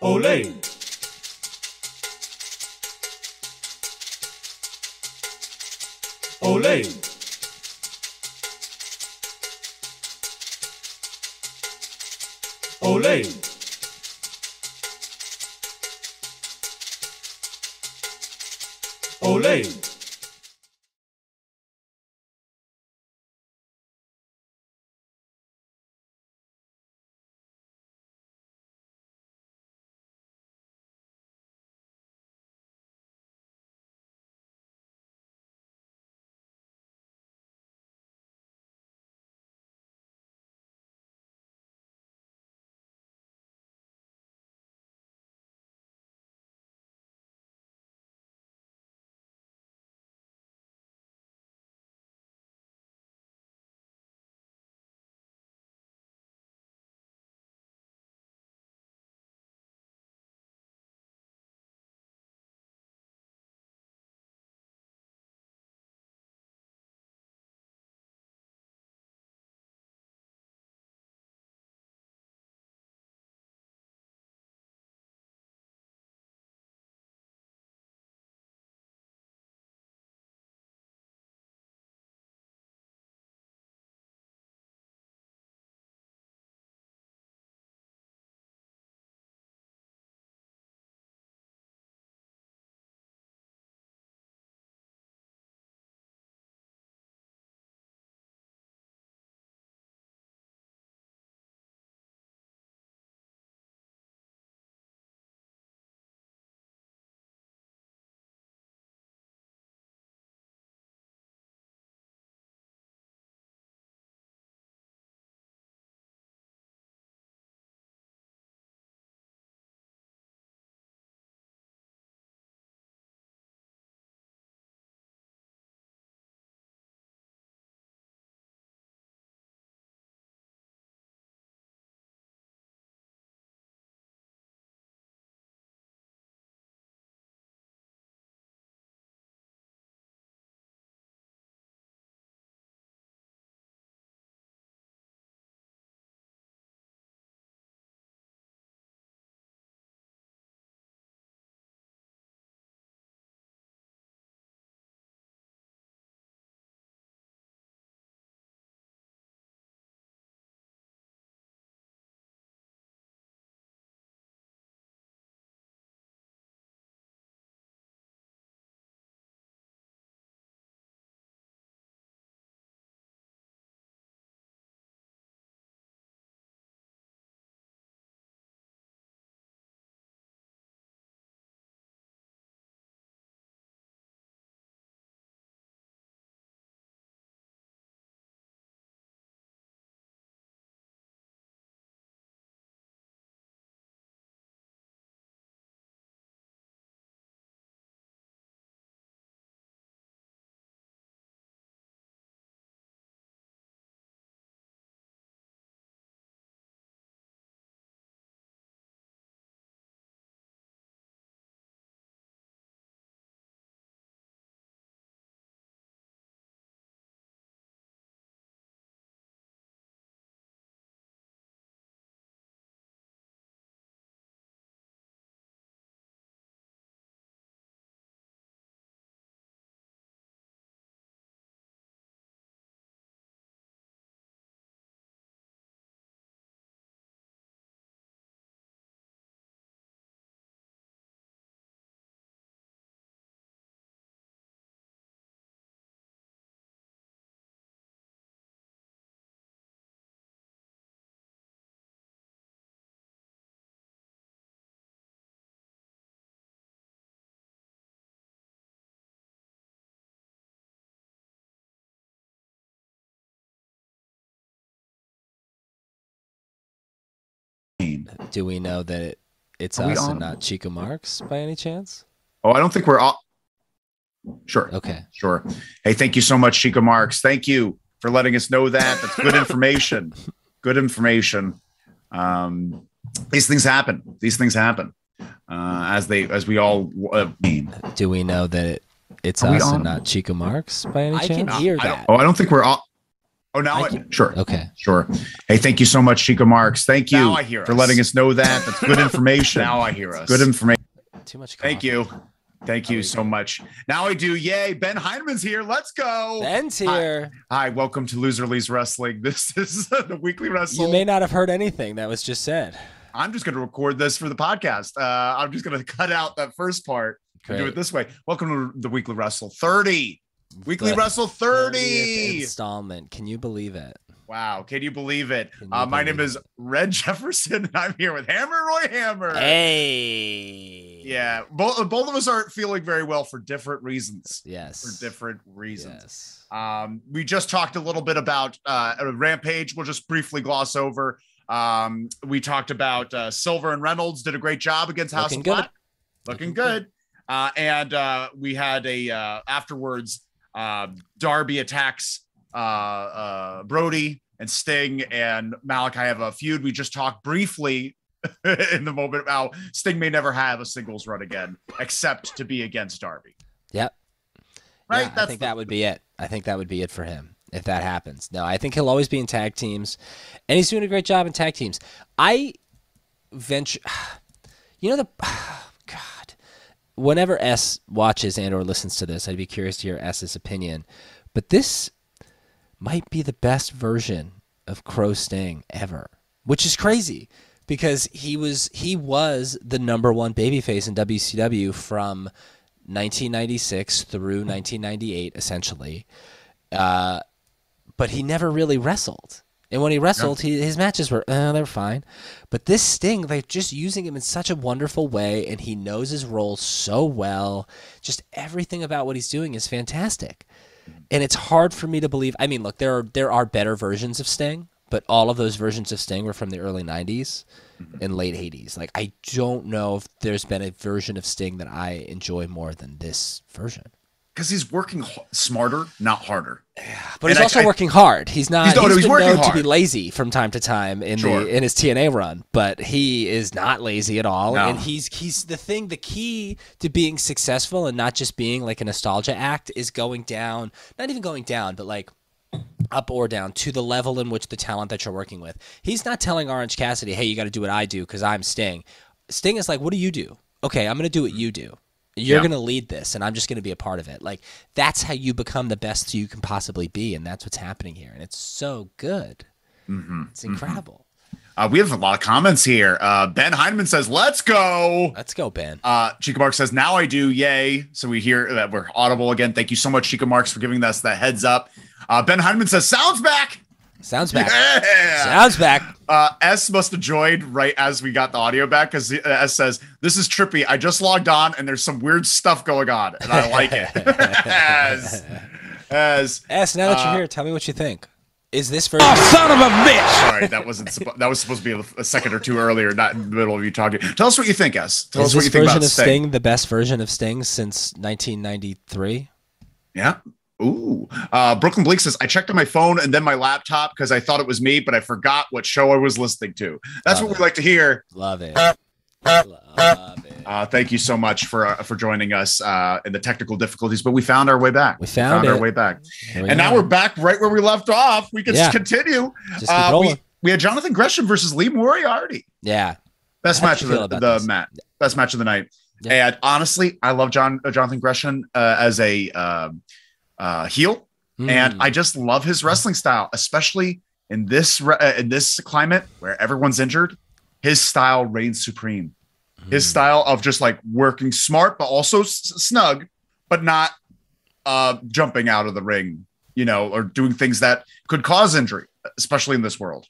Olay. Olay. Olay. Olay. Do we know that it, it's Are us and not Chica Marks by any chance? Oh, I don't think we're all. Sure. Okay. Sure. Hey, thank you so much, Chica Marks. Thank you for letting us know that. That's good information. good information. Um, these things happen. These things happen uh, as they as we all uh, mean. Do we know that it, it's Are us and not Chica Marks by any I can chance? hear I don't- that. oh, I don't think we're all. Oh, now I I, can- sure, Okay. sure. Hey, thank you so much, Chica Marks. Thank you Now I hear for us. letting us know that. That's good information. Now I hear us. good information. Too much. Thank you. Thank you we so much. Now I do. Yay. Ben Heinemann's here. Let's go. Ben's here. Hi, welcome to Loser Lee's Wrestling. This is the weekly wrestle. You may not have heard anything that was just said. I'm just going to record this for the podcast. Uh, I'm just going to cut out that first part and do it this way. Welcome to the weekly wrestle 30. Weekly wrestle 30. installment. Can you believe it? Wow. Can you believe it? Can you Uh, my name believe is Red Jefferson, and I'm here with Hammer Roy Hammer. Hey. Yeah. Both, both of us aren't feeling very well for different reasons. Yes. For different reasons. Yes. Um, we just talked a little bit about uh, Rampage. We'll just briefly gloss over. Um, we talked about uh, Silver and Reynolds did a great job against House Looking of good. Black. Looking Looking good. Uh, and uh, we had a uh, afterwards. Uh, Darby attacks uh, uh, Brody and Sting and Malachi have a feud. We just talked briefly in the moment about Sting may never have a singles run again, except to be against Darby. Yep. Right. Yeah, I think that would be it. I think that would be it for him if that happens. No, I think he'll always be in tag teams, and he's doing a great job in tag teams. I venture, you know the God. Whenever S watches and or listens to this, I'd be curious to hear S's opinion. But this might be the best version of Crow Sting ever, which is crazy because he was he was the number one babyface in WCW from 1996 through 1998, essentially. Uh, but he never really wrestled. And when he wrestled, he, his matches were uh, they were fine. But this Sting, they're just using him in such a wonderful way, and he knows his role so well. Just everything about what he's doing is fantastic. And it's hard for me to believe. I mean, look, there are there are better versions of Sting, but all of those versions of Sting were from the early '90s and late '80s. Like, I don't know if there's been a version of Sting that I enjoy more than this version. Because he's working h- smarter, not harder. Yeah, But he's I- also I- working hard. He's not. He's- He's, no, no, he's been working known to be lazy from time to time in Sure. the in his TNA run, but he is not lazy at all. No. And he's he's the thing. The key to being successful and not just being like a nostalgia act is going down. Not even going down, but like up or down to the level in which the talent that you're working with. He's not telling Orange Cassidy, "Hey, you got to do what I do because I'm Sting." Sting is like, "What do you do?" Okay, I'm going to do what you do. You're Yeah. going to lead this, and I'm just going to be a part of it. Like that's how you become the best you can possibly be, and that's what's happening here. And it's so good. Mm-hmm. It's incredible. Uh, we have a lot of comments here. Uh, ben Heineman says, "Let's go." Let's go, Ben. Uh, Chica Marks says, "Now I do." Yay! So we hear that we're audible again. Thank you so much, Chica Marks, for giving us that heads up. Uh, ben Heineman says, "Sounds back." Sounds back. Yeah. Sounds back. Uh, S must have joined right as we got the audio back because S says, This is trippy. I just logged on and there's some weird stuff going on and I like it. as, as, S. Now that Uh, you're here, tell me what you think. Is this version? Son of a bitch! sorry, that wasn't, suppo- that was supposed to be a, a second or two earlier, not in the middle of you talking. Tell us what you think, S. Tell is us what you think version about of Sting. Sting the best version of Sting since 1993? Yeah. Ooh. Uh, Brooklyn Bleak says, I checked on my phone and then my laptop because I thought it was me, but I forgot what show I was listening to. That's Love what it. we like to hear. Love it. Love it. Uh, thank you so much for uh, for joining us uh, in the technical difficulties, but we found our way back. We found our it. way back, we and now we're back right where we left off. We can Yeah. continue. just Uh, we, we had Jonathan Gresham versus Lee Moriarty. yeah. Best How'd match of the, the mat. Best match of the night. Yeah. And honestly, I love John uh, Jonathan Gresham uh, as a um uh, heel, and Mm. I just love his wrestling style, especially in this re- uh, in this climate where everyone's injured. His style reigns supreme. His Mm. style of just like working smart, but also s- snug, but not uh, jumping out of the ring, you know, or doing things that could cause injury, especially in this world.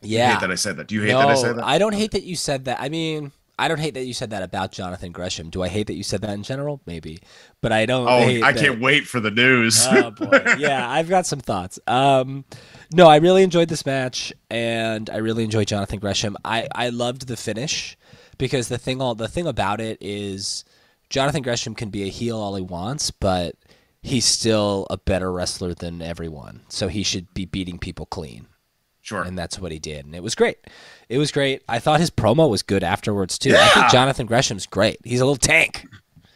You yeah. hate that I said that. Do you hate no, that I said that? I don't hate that you said that. I mean, I don't hate that you said that about Jonathan Gresham. Do I hate that you said that in general? Maybe, but I don't. oh, I that- can't wait for the news. oh boy, yeah, I've got some thoughts. Um, no, I really enjoyed this match, and I really enjoyed Jonathan Gresham. I I loved the finish because the thing all the thing about it is Jonathan Gresham can be a heel all he wants, but he's still a better wrestler than everyone, so he should be beating people clean sure. and that's what he did, and it was great. It was great. I thought his promo was good afterwards too. I think Jonathan Gresham's great. He's a little tank.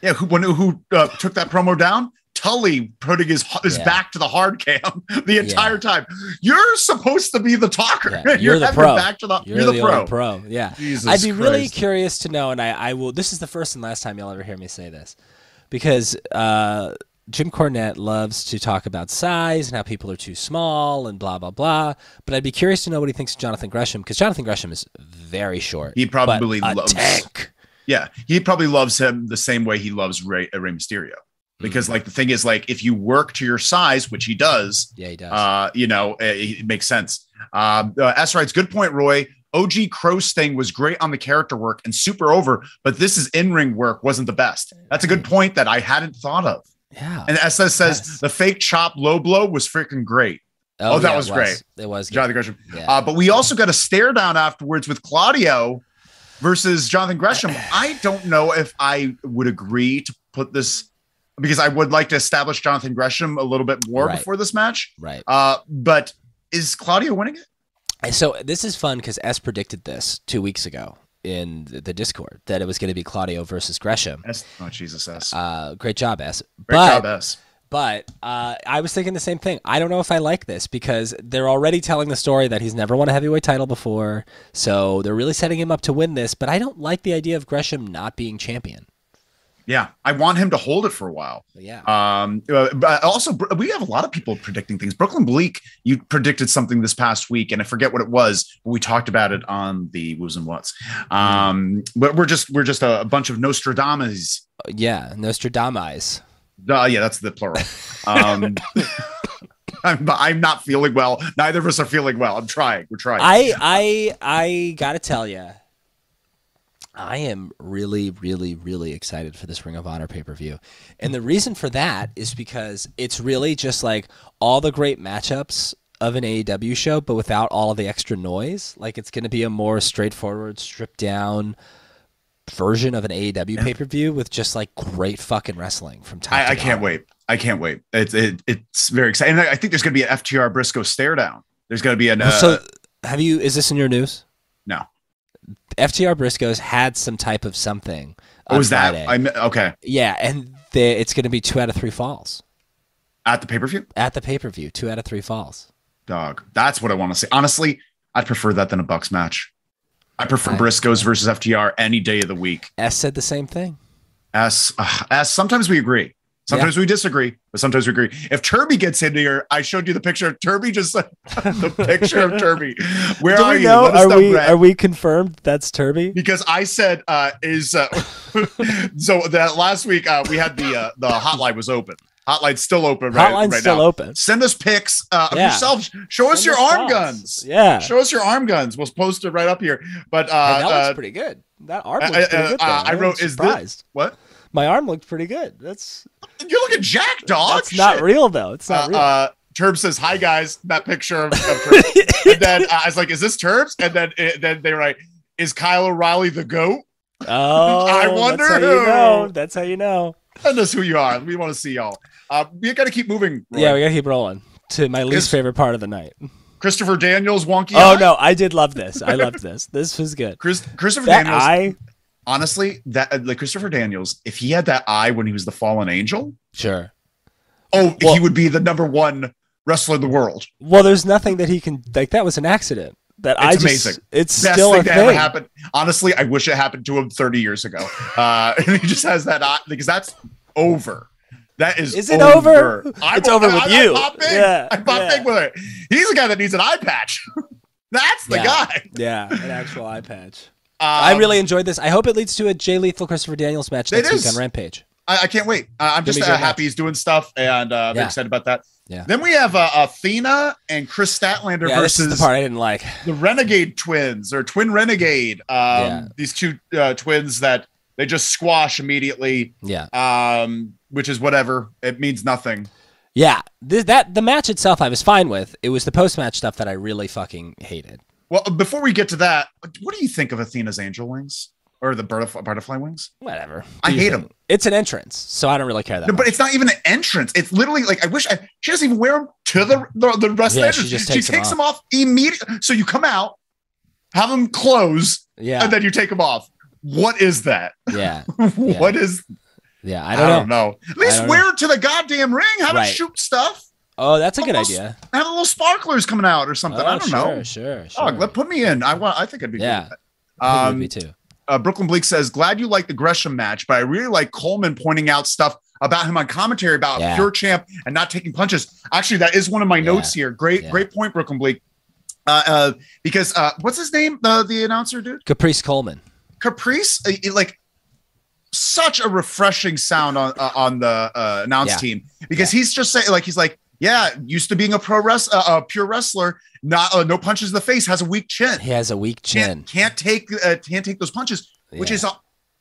Yeah, who when, who uh, took that promo down? Tully putting his his Yeah. back to the hard cam the entire time. You're supposed to be the talker. Yeah, You're, you're the pro. back to the. You're, You're, the, the, pro. pro. Yeah. Jesus I'd be really curious to know, and I, I will. This is the first and last time you'll ever hear me say this, because uh, Jim Cornette loves to talk about size and how people are too small and blah blah blah. But I'd be curious to know what he thinks of Jonathan Gresham, because Jonathan Gresham is very short. He probably loves- tank. Yeah, he probably loves him the same way he loves Ray, uh, Rey Mysterio. Mm-hmm. Because like the thing is like if you work to your size, which he does, Yeah, he does. uh, you know, uh, it makes sense. Um, uh, right. Good point, Roy. OG Crow's thing was great on the character work and super over, but this is in ring work wasn't the best. That's a good point that I hadn't thought of. Yeah. And SS says Yes. the fake chop low blow was freaking great. oh, that yeah, was it great. It was. Jonathan Gresham. Yeah. Uh, but we also got a stare down afterwards with Claudio versus Jonathan Gresham. I don't know if I would agree to put this because I would like to establish Jonathan Gresham a little bit more Right. before this match. right. Uh, but is Claudio winning it? So this is fun because S predicted this two weeks ago in the Discord that it was going to be Claudio versus Gresham. S- oh Jesus, S. Uh, great job, S. Great but job, S. but uh, I was thinking the same thing. I don't know if I like this because they're already telling the story that he's never won a heavyweight title before, so they're really setting him up to win this. But I don't like the idea of Gresham not being champion. Yeah, I want him to hold it for a while. Yeah, Um, uh, but also we have a lot of people predicting things. Brooklyn Bleak, you predicted something this past week, and I forget what it was, but we talked about it on the Woos and What's. Um, but we're just we're just a, a bunch of Nostradamus. yeah, Nostradamus. Uh, yeah, that's the plural. Um, I'm, I'm not feeling well. Neither of us are feeling well. I'm trying. We're trying. I I I gotta tell you, I am really, really, really excited for this Ring of Honor pay per view, and the reason for that is because it's really just like all the great matchups of an AEW show, but without all of the extra noise. Like it's going to be a more straightforward, stripped down version of an AEW pay per view with just like great fucking wrestling from top. I, I can't wait. I can't wait. It's it, it's very exciting. And I I think there's going to be an FTR Briscoe stare down. There's going to be an. Uh, so, have you? Is this in your news? FTR Briscoes had some type of something. What on was that? Friday. I okay Yeah, and they, it's going to be two out of three falls at the pay per view. at the pay per view. Two out of three falls. Dog. That's what I want to see. Honestly, I'd prefer that than a Bucks match. I prefer I- Briscoes versus FTR any day of the week. S said the same thing. S, uh, as sometimes we agree. Sometimes we disagree, but sometimes we agree. If Turby gets in here, I showed you the picture of Turby, just the picture of Turby. Where Do are we you? know? Let us Are we are we confirmed that's Turby? because I said uh is uh so that last week uh we had the uh the hotline was open. Hotline's still open right, Hotline's right still now. open. Send us pics uh, of Yeah. yourself. Show us Send your us arm thoughts. guns. Yeah, Show us your arm guns. We'll post it right up here. But uh, Hey, that looks uh pretty good. That arm uh, looks pretty uh, good. uh. I wrote, was is this- surprised. what? My arm looked pretty good. That's You're looking Jack dog. that's not real though. It's not Uh, real. uh, Terb says, "Hi guys." That picture of, of and then uh, I was like, "Is this Terbs?" And then it, then they were like, "Is Kyle O'Reilly the goat?" oh, I wonder That's how you who. know. That's how you know. Send us who you are. We want to see y'all. Uh, we got to keep moving. Roy. Yeah, we gotta keep rolling to my least favorite part of the night. Christopher Daniels, wonky. Oh eye. no, I did love this. I loved this. This was good. Chris, Christopher That Daniels. eye, honestly, that uh, like Christopher Daniels, if he had that eye when he was the fallen angel, sure. oh, Well- he would be the number one wrestler in the world. Well, there's nothing that he can like. That was an accident. That I just, amazing. It's Best still thing a to thing. ever happen. Honestly, I wish it happened to him 30 years ago. Uh, and he just has that eye because that's over. That is. Is it over? I- It's over with I, you. I pop big. Yeah, I pop yeah. big with it. He's the guy that needs an eye patch. that's the Yeah. guy. Yeah, an actual eye patch. Um, I really enjoyed this. I hope it leads to a Jay Lethal Christopher Daniels match next week on Rampage. I, I can't wait. Uh, I'm just uh, happy he's doing stuff, and uh, I'm Yeah. excited about that. Yeah. Then we have uh, Athena and Kris Statlander Yeah, versus the part I didn't like. the Renegade twins or Twin Renegade. Um, Yeah. These two uh, twins that they just squash immediately, Yeah, um, which is whatever. It means nothing. yeah. Th- that the match itself I was fine with. It was the post match stuff that I really fucking hated. Well, before we get to that, what do you think of Athena's angel wings or the butterfly, butterfly wings? Whatever. I hate them. It's an entrance, so I don't really care that No, but it's not even an entrance. It's literally like I wish I, she doesn't even wear them to the the, the rest Yeah, of the she entrance. She takes takes, them them off immediately. So you come out, have them close, yeah, and then you take them off. What is that? yeah. what is Yeah, I I don't, don't, know. know. At least don't wear it to the goddamn ring. Have Right. it shoot stuff. Oh, that's a good Almost- idea. Have a little sparklers coming out or something. I Oh, don't sure, know. Sure, sure. Oh, let put me in. I want. I think I'd be. Yeah. Good. I think it Um, be too. uh, Brooklyn Bleak says, "Glad you like the Gresham match, but I really like Coleman pointing out stuff about him on commentary about Yeah. pure champ and not taking punches. Actually, that is one of my Yeah. notes here. Great, Yeah. great point, Brooklyn Bleak. Uh, uh, because uh, what's his name? The the announcer dude, Caprice Coleman. Caprice. uh, like such a refreshing sound on uh, on the uh, announce team because he's just saying like he's like. Yeah, used to being a pro wrestler, uh, a pure wrestler, not uh, no punches in the face, has a weak chin. He has a weak chin. Can't, can't take uh, can't take those punches which Yeah. is uh,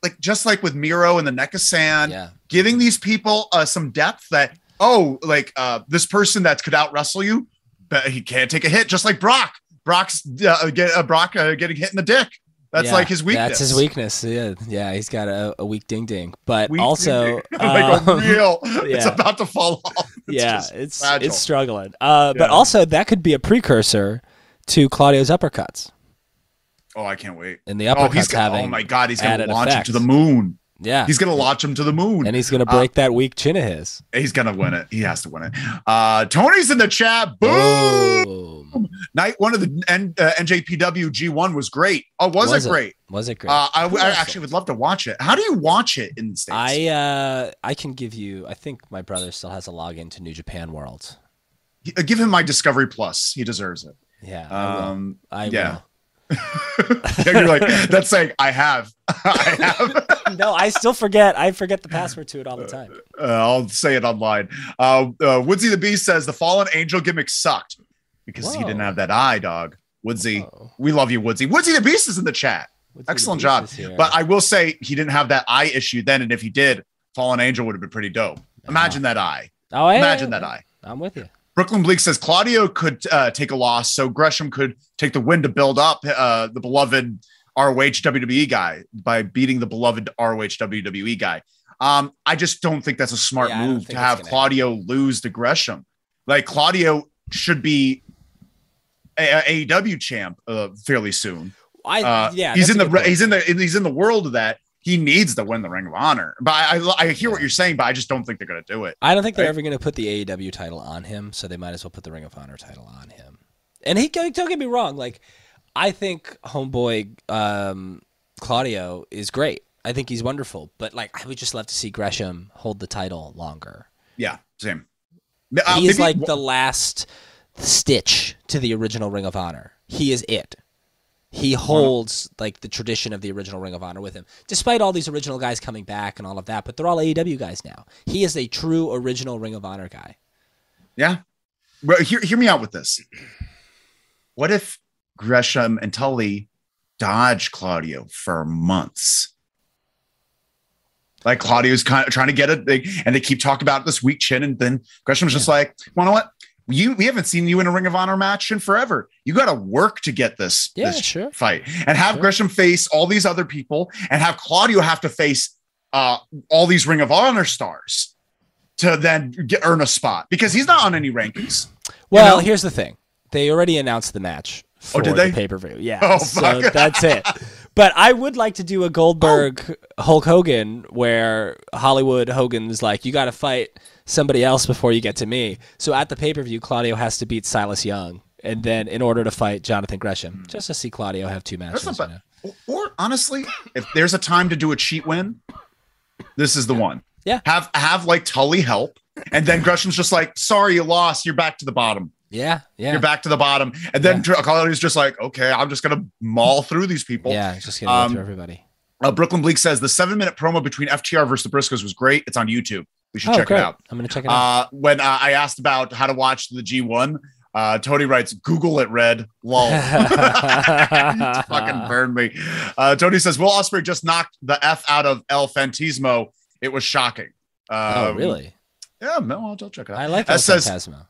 like just like with Miro and the neck of sand, yeah. giving these people uh, some depth that oh, like uh, this person that could out wrestle you, but he can't take a hit, just like Brock. Brock's uh, get uh, Brock uh, getting hit in the dick. That's Yeah, like his weakness. That's his weakness. Yeah, yeah. He's got a, a weak ding ding, but Weak also ding-ding. like a um, real, it's about to fall off. Yeah, it's fragile. it's struggling. Uh, but also that could be a precursor to Claudio's uppercuts, Oh, I can't wait. and the Oh, uppercuts he's gonna, having oh my god, he's gonna launch effects. him to the moon. Yeah, He's gonna launch him to the moon. and he's gonna Uh, break that weak chin of his. He's gonna win it. He has to win it. Uh, Tony's in the chat. Boom. Boom. Night one of the N, uh, NJPW G1 was great. Oh, was, Was it it? great? Was it great? Uh, I, actually would love to watch it. How do you watch it in the States? I uh I can give you. I think my brother still has a login to New Japan World. Uh, Give him my Discovery Plus. He deserves it. Yeah, I will. Um, I yeah. you're like, that's saying I have. I have. no, I still forget. I forget the password to it all the time. Uh, I'll say it online. Uh, uh, Woodsy the Beast says the Fallen Angel gimmick sucked because he didn't have that eye, dog. Woodsy, Whoa. we love you, Woodsy. Woodsy the Beast is in the chat. The Excellent beast job. But I will say he didn't have that eye issue then, and if he did, Fallen Angel would have been pretty dope. Imagine that eye. oh, yeah, Imagine yeah, that eye. I'm with you. Brooklyn Bleak says Claudio could uh, take a loss, so Gresham could take the win to build up uh, the beloved ROH WWE guy by beating the beloved ROH WWE guy. Um, I just don't think that's a smart Yeah, move to have Claudio lose to Gresham. Like Claudio should be a, AEW champ uh, fairly soon. I Uh, yeah, he's in the point. he's in the he's in the world of that. He needs to win the Ring of Honor. But I I, I hear what you're saying, but I just don't think they're going to do it. I don't think they're right? ever going to put the AEW title on him, so they might as well put the Ring of Honor title on him. And he don't get me wrong, like I think homeboy um, Claudio is great. I think he's wonderful, but like I would just love to see Gresham hold the title longer. Yeah, same. Uh, he is maybe- like the last stitch to the original Ring of Honor. He is it. He holds like the tradition of the original Ring of Honor with him, despite all these original guys coming back and all of that. But they're all AEW guys now. He is a true original Ring of Honor guy. Yeah. Well, hear, hear me out with this. What if Gresham and Tully dodge Claudio for months? Like Claudio's kind of trying to get it, they, and they keep talking about this weak chin, and then Gresham's just like, "Well, you know what? You we haven't seen you in a Ring of Honor match in forever. You got to work to get this, Yeah, this sure. fight, and have Sure. Gresham face all these other people, and have Claudio have to face uh, all these Ring of Honor stars to then get, earn a spot because he's not on any rankings. Well, know? here's the thing. They already announced the match for Oh, did the they? pay-per-view. Yeah. Oh, so fuck. that's it. But I would like to do a Goldberg oh. Hulk Hogan where Hollywood Hogan's like, you got to fight somebody else before you get to me. So at the pay-per-view, Claudio has to beat Silas Young. And then in order to fight Jonathan Gresham, hmm. just to see Claudio have two matches. That's not you bad. know? Or, or honestly, if there's a time to do a cheat win, this is the one. Yeah. Have have like Tully help, and then Gresham's just like, "Sorry, you lost. You're back to the bottom. Yeah. Yeah. You're back to the bottom." And then Claudio's just like, "Okay, I'm just gonna maul through these people." Yeah. Just to Um, through everybody. Uh, Brooklyn Bleak says the seven minute promo between FTR versus the Briscoes was great. It's on YouTube. We should Oh, check great. it out. I'm to check it out. Uh, when uh, I asked about how to watch the G1, uh, Tony writes, Google it, Red. Lol. fucking burned me. Uh, Tony says, Will Ospreay just knocked the F out of El Phantasmo. It was shocking. oh, Um, really? Yeah, no, I'll, I'll check it out. I like that El. Yeah,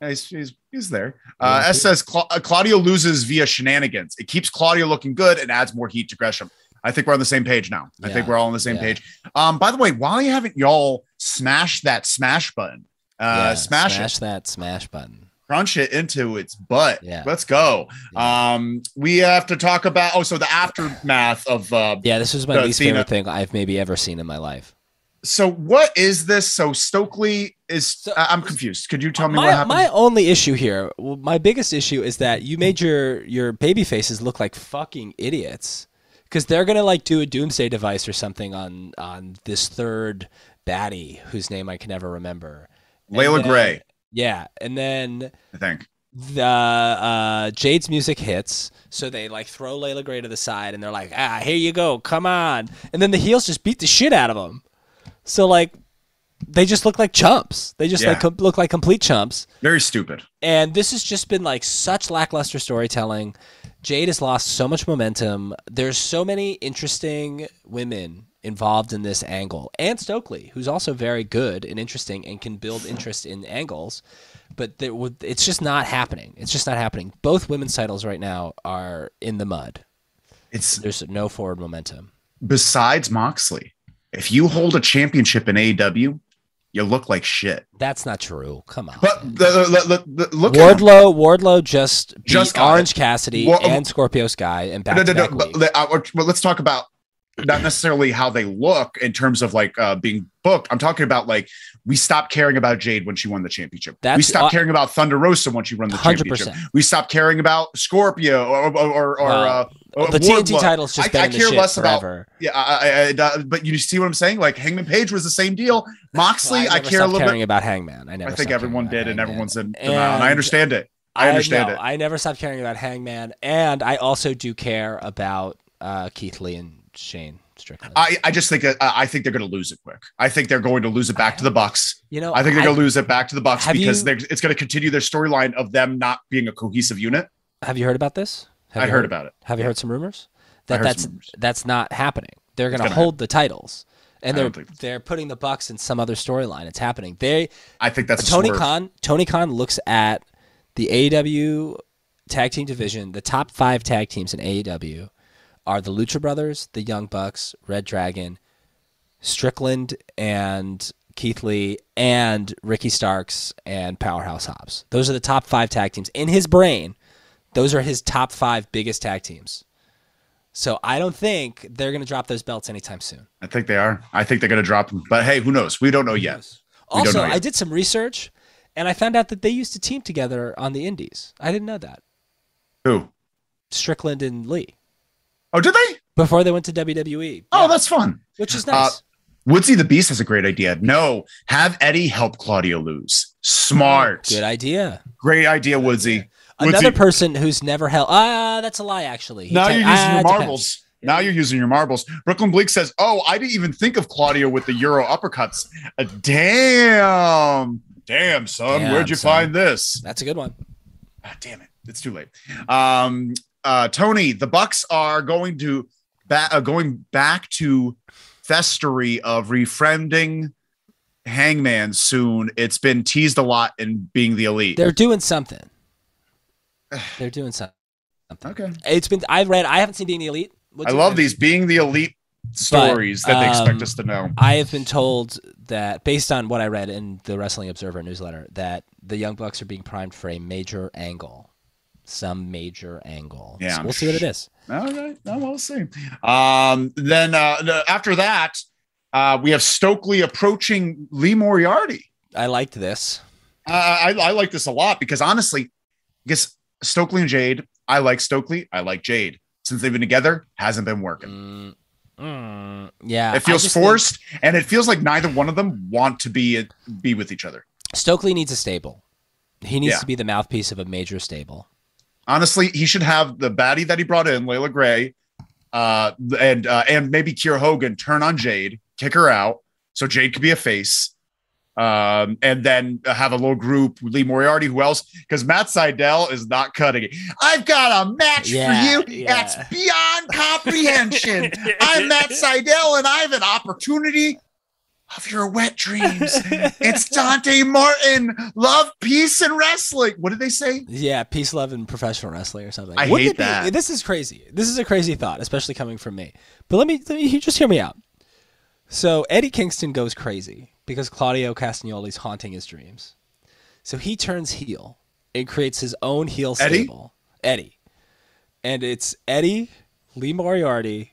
He's, he's, he's there. Uh, Yeah, S says Cla- uh, Claudio loses via shenanigans. It keeps Claudio looking good and adds more heat to Gresham. I think we're on the same page now. I think we're all on the same yeah. page. Um, by the way, why haven't y'all smashed that smash button? Uh, Yeah, smash, smash it, that smash button. crunch it into its butt. Yeah. Let's go. Yeah. Um, we have to talk about oh, so the aftermath of uh, Yeah, this was my least favorite thing I've maybe ever seen in my life. So what is this? So Stokely is. So- I'm confused. Could you tell me what happened? my only issue here, well, my biggest issue is that you made your your baby faces look like fucking idiots because they're gonna like do a doomsday device or something on on this third baddie whose name I can never remember. Layla then- Gray, Yeah, and then I think. the uh, Jade's music hits, so they like throw Leila Grey to the side, and they're like, "Ah, here you go, come on!" And then the heels just beat the shit out of them. So like, they just look like chumps. They just like com- look like complete chumps. Very stupid. And this has just been like such lackluster storytelling. Jade has lost so much momentum. There's so many interesting women involved in this angle, and Stokely, who's also very good and interesting and can build interest in angles. But there would, it's just not happening. It's just not happening. Both women's titles right now are in the mud. It's There's no forward momentum. besides Moxley. If you hold a championship in AEW, you look like shit. That's not true. Come on. But the, the, the, look. Wardlow, Wardlow just beat Just Orange it. Cassidy Wa- and Scorpio Sky and back no, no, no, but, uh, but let's talk about not necessarily how they look in terms of like uh, being booked. I'm talking about like we stopped caring about Jade when she won the championship. we stopped uh, caring about Thunder Rosa when she won the 100%. championship. We stopped caring about Scorpio or or or, or uh, the TNT title's just I- I care less about- forever. Yeah, I, I, I, but you see what I'm saying? Like Hangman Page was the same deal. Moxley, Well, I, never care a little caring bit. about Hangman. I never. I think everyone did, about and everyone's in Hangman. denial. And I understand it. I understand no, it. I never stopped caring about Hangman, and I also do care about uh, Keith Lee and Shane Strickland. I, I just think that I I think they're going to lose it quick. I think they're going to lose it back to the Bucks. you know, I think they're going to lose it back to the Bucks because you- it's going to continue their storyline of them not being a cohesive unit. Have you heard about this? Have I you heard about it. Have you heard some rumors I that heard that's some rumors. that's not happening? They're going to gonna hold the titles, and they're they're putting the Bucks in some other storyline. It's happening. They I think that's Tony swerve. Khan. Tony Khan looks at the AEW tag team division. The top five tag teams in AEW are the Lucha Brothers, the Young Bucks, Red Dragon, Strickland, and Keith Lee, and Ricky Starks and Powerhouse Hobbs. Those are the top five tag teams in his brain. Those are his top five biggest tag teams. So I don't think they're going to drop those belts anytime soon. I think they are. I think they're going to drop them. But hey, who knows? We don't know yet. We Also, know yet. I did some research, and I found out that they used to team together on the Indies. I didn't know that. Who? Strickland and Lee Oh, did they? before they went to WWE. Oh, Yeah, that's fun. which is uh, nice. Woodsy the Beast has a great idea. No, have Eddie help Claudio lose. Smart. Good idea. Great idea, Woodsy. Woodsy. Another person who's never held. Ah, that's a lie. Actually, He Now te- you're using ah, your depends. marbles. Now you're using your marbles. Brooklyn Bleak says, "Oh, I didn't even think of Claudio with the Euro uppercuts. Uh, damn, damn, son, Damn, where'd you son. find this? That's a good one. Ah, damn it, it's too late." Um, uh, Tony, the Bucks are going to ba- uh, going back to festery of refriending Hangman soon. It's been teased a lot in being the elite. They're doing something. They're doing something. okay, It's been. I read. I haven't seen Being the Elite. What's I love these being the elite stories that they expect um, us to know. I have been told that based on what I read in the Wrestling Observer newsletter, that the Young Bucks are being primed for a major angle, some major angle. Yeah, So we'll see what it is. All right, no, we'll see. Um, then uh, after that, uh, we have Stokely approaching Lee Moriarty. I liked this. Uh, I, I like this a lot because honestly, I guess Stokely and Jade. I like Stokely. I like Jade. Since they've been together, hasn't been working. Mm, mm, yeah, it feels just think forced, and it feels like neither one of them want to be be with each other. Stokely needs a stable. He needs Yeah. to be the mouthpiece of a major stable. Honestly, he should have the baddie that he brought in, Leila Grey, uh, and uh, and maybe Kiera Hogan turn on Jade, kick her out, so Jade could be a face, um, and then have a little group. Lee Moriarty, who else? Because Matt Sydal is not cutting it. I've got a match Yeah, for you. yeah. That's beyond comprehension. I'm Matt Sydal, and I have an opportunity of your wet dreams. it's Dante Martin. Love, peace, and wrestling. What did they say? Yeah, peace, love, and professional wrestling or something. I Wouldn't hate it be- that. This is crazy. This is a crazy thought, especially coming from me. But let me, let me just hear me out. So Eddie Kingston goes crazy because Claudio Castagnoli's haunting his dreams. So he turns heel and creates his own heel Eddie? stable. Eddie. And it's Eddie, Lee Moriarty,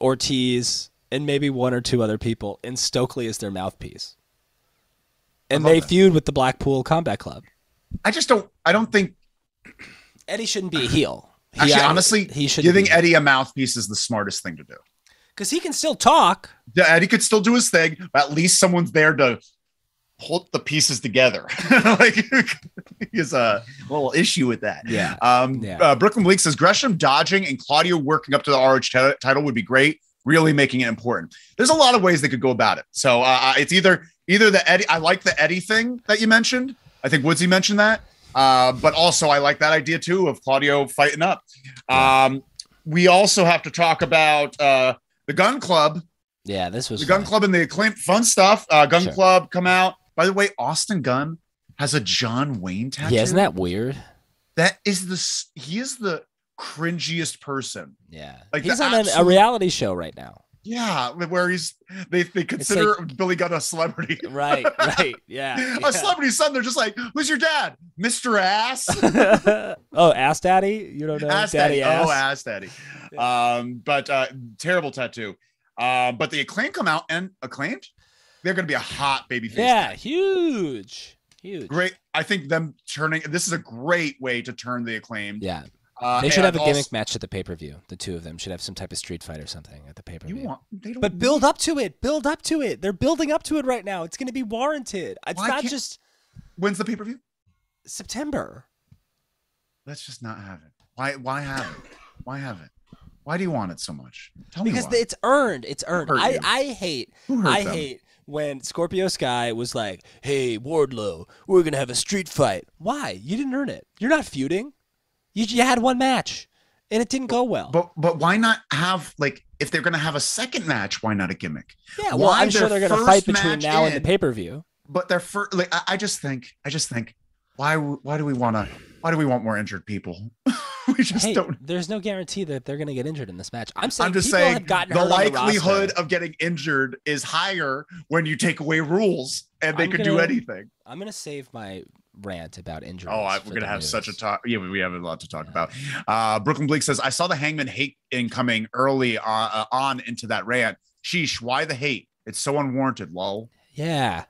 Ortiz, and maybe one or two other people, and Stokely is their mouthpiece. And they that. feud with the Blackpool Combat Club. I just don't. I don't think. Eddie shouldn't be a heel. He Actually, act- honestly, he should giving Eddie a mouthpiece is the smartest thing to do. because he can still talk. Yeah, Eddie could still do his thing, but at least someone's there to hold the pieces together. like has a little issue with that. Yeah. Um, Yeah. Uh, Brooklyn Bleak says Gresham dodging and Claudio working up to the RH ti- title would be great. Really making it important. There's a lot of ways they could go about it. So uh, uh, it's either either the Eddie. I like the Eddie thing that you mentioned. I think Woodsy mentioned that. Uh, but also I like that idea too of Claudio fighting up. Um, we also have to talk about uh, the Gunn Club Yeah, this was the Gunn fun. Club and the acclaim fun stuff. Uh, Gunn Sure. Club come out. By the way, Austin Gunn has a John Wayne tattoo. Yeah, isn't that weird? that is the he is the cringiest person. Yeah, Like he's on an, a reality show right now. Yeah, where he's they they consider Billy Gunn a celebrity. Right, right, yeah. a celebrity son. They're just like, who's your dad? Mr. Ass. oh, Ass Daddy, you don't know ass Daddy, daddy. Ass. Oh, ass daddy. Um, but uh, terrible tattoo. Uh, but the acclaim come out and acclaimed. They're going to be a hot baby face. yeah, huge, huge. great. I think them turning this is a great way to turn the acclaim. Yeah, Uh, they should have and a gimmick also- match at the pay per view. The two of them should have some type of street fight or something at the pay per view. want? But build up to it. Build up to it. They're building up to it right now. It's going to be warranted. It's Why not just When's the pay per view? September. Let's just not have it. Why? Why have it? Why have it? Why do you want it so much? Tell me Because it's earned. It's earned. I, you? I hate I them? hate when Scorpio Sky was like, "Hey Wardlow, we're gonna have a street fight." Why? You didn't earn it. You're not feuding. You, you had one match, and it didn't go well. But but why not have like if they're going to have a second match? Why not a gimmick? yeah, well, why I'm sure they're gonna fight between now and the pay per view. But they're first. Like I, I just think. I just think. Why? Why do we want to? Why do we want more injured people? we just Hey, don't. there's no guarantee that they're gonna get injured in this match. I'm saying I'm just saying have gotten the on the likelihood of getting injured is higher when you take away rules and they I'm do gonna- anything. I'm gonna save my rant about injuries. Oh, I, we're gonna have such a talk. Yeah, we have a lot to talk about. Uh, Brooklyn Bleak says, "I saw the Hangman hate incoming early uh, uh, on into that rant. Sheesh, why the hate? It's so unwarranted. Lol. Yeah,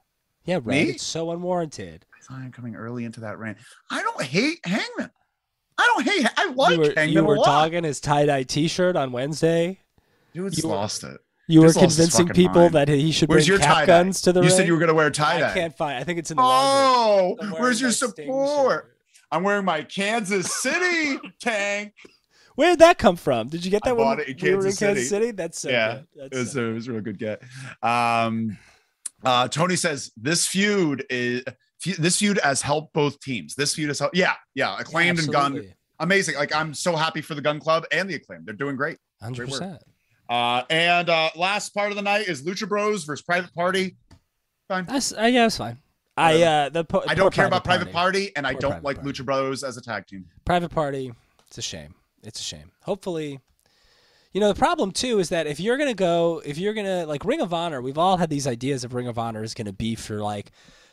yeah, right. Me? It's so unwarranted. I saw him coming early into that rant. I don't hate Hangman. I don't hate. I like you were, Hangman you were dogging his tie dye T-shirt on Wednesday. Dude's you were- lost it. You were Just lost his convincing people mind. that he should Where's bring your cap tie-dye? guns to the You ring. said you were gonna wear tie I can't find. I think it's in the laundry. Oh, where's your support? I'm wearing my Kansas City tank. Where did that come from? Did you get I that when bought it in we were in Kansas Kansas City. City? That's so Yeah, good. That's It was, so it was a real good get. Um, uh, Tony says this feud is this feud has helped both teams. This feud has helped. Yeah, yeah. Acclaimed and Gunn, amazing. Like I'm so happy for the Gunn Club and the Acclaimed. They're doing great. Hundred percent. Uh, and uh, last part of the night is Lucha Bros versus Private Party. Fine. That's uh, yeah, it's fine. I uh the po- I don't care about Private Party. Party, and I Poor don't Private like Party. Lucha Bros as a tag team. Private Party. It's a shame. It's a shame. Hopefully, you know the problem too is that if you're gonna go, if you're gonna like Ring of Honor, we've all had these ideas of Ring of Honor is gonna be for like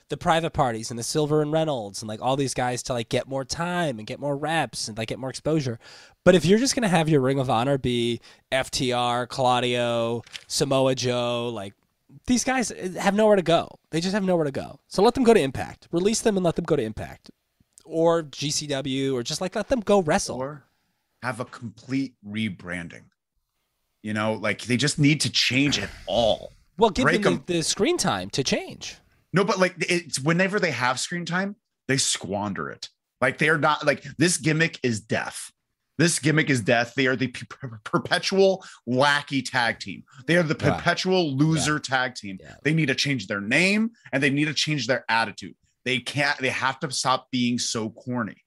the private parties and the Silver and Reynolds and like all these guys to like get more time and get more reps and like get more exposure. But if you're just gonna have your Ring of Honor be FTR, Claudio, Samoa Joe, like these guys eh, have nowhere to go. They just have nowhere to go. So let them go to Impact. Release them and let them go to Impact. Or GCW or just like let them go wrestle. or have a complete rebranding. You know, like they just need to change it all. well, give break them 'em. the, the screen time to change. No, but like it's whenever they have screen time, they squander it. Like they're not like this gimmick is death. This gimmick is death. They are the per- perpetual wacky tag team. They are the Yeah. perpetual loser tag team. Yeah. They need to change their name and they need to change their attitude. They can't, they have to stop being so corny.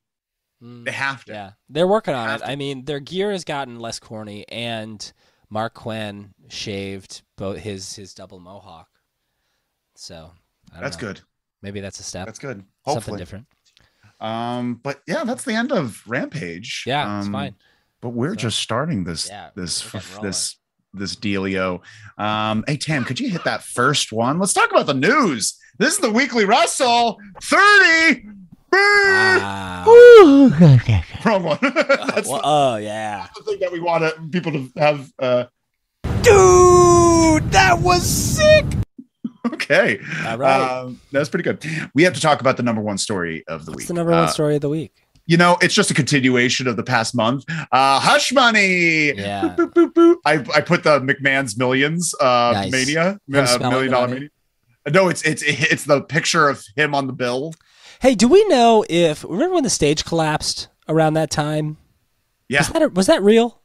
Hmm. They have to. Yeah, they're working on Have it. to. I mean, their gear has gotten less corny, and Marq Quen shaved both his his double mohawk. So That's know. good. Maybe that's a step. That's good. Something Hopefully. different. Um, but yeah, that's the end of Rampage. Yeah, it's Um, fine. But we're So- just starting this Yeah, this we're getting rolling. this this dealio. Um, hey Tam, could you hit that first one? Let's talk about the news. This is the weekly wrestle 30. Wow. Wrong one. That's Well, oh yeah. the thing that we want people to have uh Dude, that was sick. Okay. All right. Um, that's pretty good. We have to talk about the number one story of the What's week. the number one Uh, story of the week? you know, it's just a continuation of the past month. Uh, Hush Money. Yeah. Boop, boop, boop, boop. I, I put the McMahon's Millions uh, Nice. Mania, uh, Million Dollar? Mania. No, it's it's it's the picture of him on the bill. Hey, do we know if remember when the stage collapsed around that time? Yeah. Was that was that real?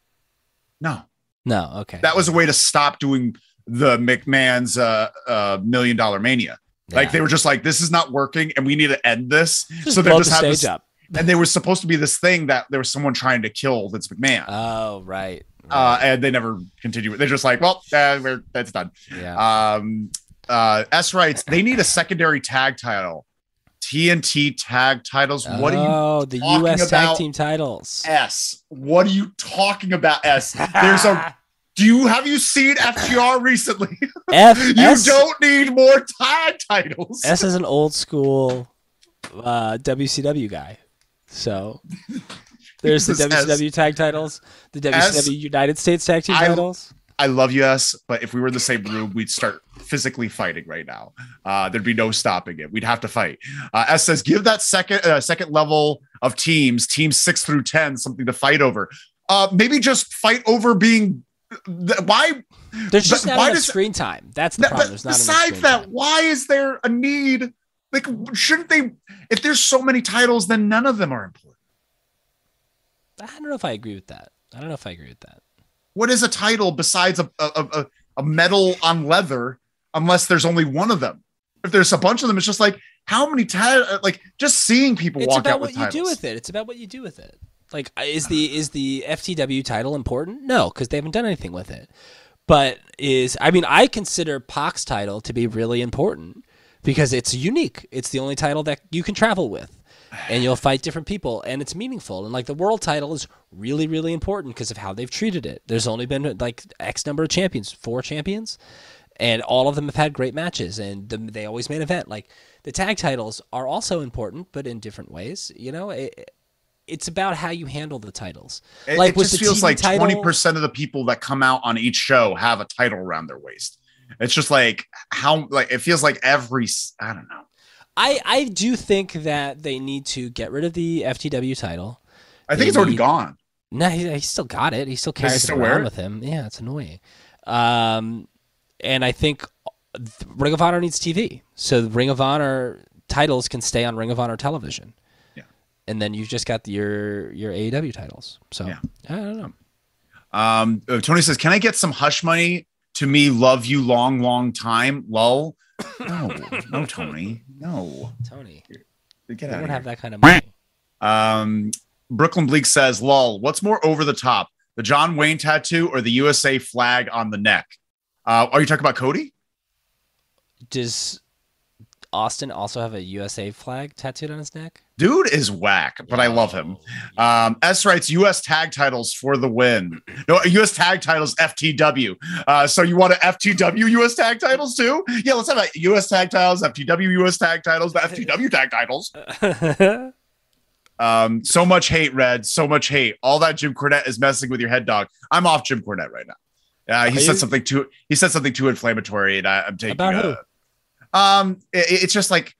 No, No. Okay. that was a way to stop doing the McMahon's uh, uh, Million Dollar Mania. Like they were just like, this is not working, and we need to end this. just so they just the have stage this, up. and there was supposed to be this thing that there was someone trying to kill Vince McMahon. Oh right. uh, and they never continue. They're just like, well, uh, we're, that's done. yeah. Um, uh, S writes they need a secondary tag title, TNT tag titles. What are you oh, the U.S. tag about? team titles. S? What are you talking about? S. There's a. Do you have you seen FTR recently? F. you S, don't need more tag titles. S is an old school uh, WCW guy. So there's the Jesus, S. WCW tag titles, the WCW S. United States tag team I- titles. I love you, S, but if we were in the same room, we'd start physically fighting right now. Uh, there'd be no stopping it. We'd have to fight. Uh, S says, give that second uh, second level of teams, teams six through ten, something to fight over. Uh, maybe just fight over being. Why? There's just not why enough does- screen time. That's the problem. There's not besides that, time. why is there a need? Like, shouldn't they? If there's so many titles, then none of them are important. I don't know if I agree with that. I don't know if I agree with that. What is a title besides a a, a, a medal on leather? Unless there's only one of them. If there's a bunch of them, it's just like how many titles Like just seeing people It's walk about out what with you titles. do with it. It's about what you do with it. Like, is the is the FTW title important? No, because they haven't done anything with it. But is I mean, I consider Pac's title to be really important because it's unique. It's the only title that you can travel with, and you'll fight different people, and it's meaningful. And like the world title is really really important because of how they've treated it. There's only been like X number of champions, four champions, and all of them have had great matches, and the, they always main event. Like the tag titles are also important, but in different ways. You know, it, it's about how you handle the titles. It, like it just feels TV like twenty percent of the people that come out on each show have a title around their waist. It's just like how like it feels like every I don't know. I I do think that they need to get rid of the FTW title. I think They it's already need- gone. No, he, he still got it. He still Does he carries still it around it? with him. Yeah, it's annoying. Um, and I think Ring of Honor needs TV, so Ring of Honor titles can stay on Ring of Honor television. And then you've just got your your AEW titles. So Yeah. I don't know. Um, uh, Tony says, "Can I get some hush money to me? Love you long, long time." Lol. No, no, Tony. No, Tony, get out. I don't have that kind of money. Um, Brooklyn Bleak says, "Lol. What's more over the top, the John Wayne tattoo or the USA flag on the neck?" Uh, are you talking about Cody? Does Austin also have a USA flag tattooed on his neck? Dude is whack, but I love him. Um, S writes U.S. tag titles for the win. No, U.S. tag titles FTW. Uh, so you want a FTW U.S. tag titles too? Yeah, let's have a U.S. tag titles, FTW U.S. tag titles, the FTW tag titles. Um, so much hate, Red. So much hate. All that Jim Cornette is messing with your head, dog. I'm off Jim Cornette right now. Uh, he Are said you? something too. He said something too inflammatory, and I, I'm taking. About who? Um, it- it's just like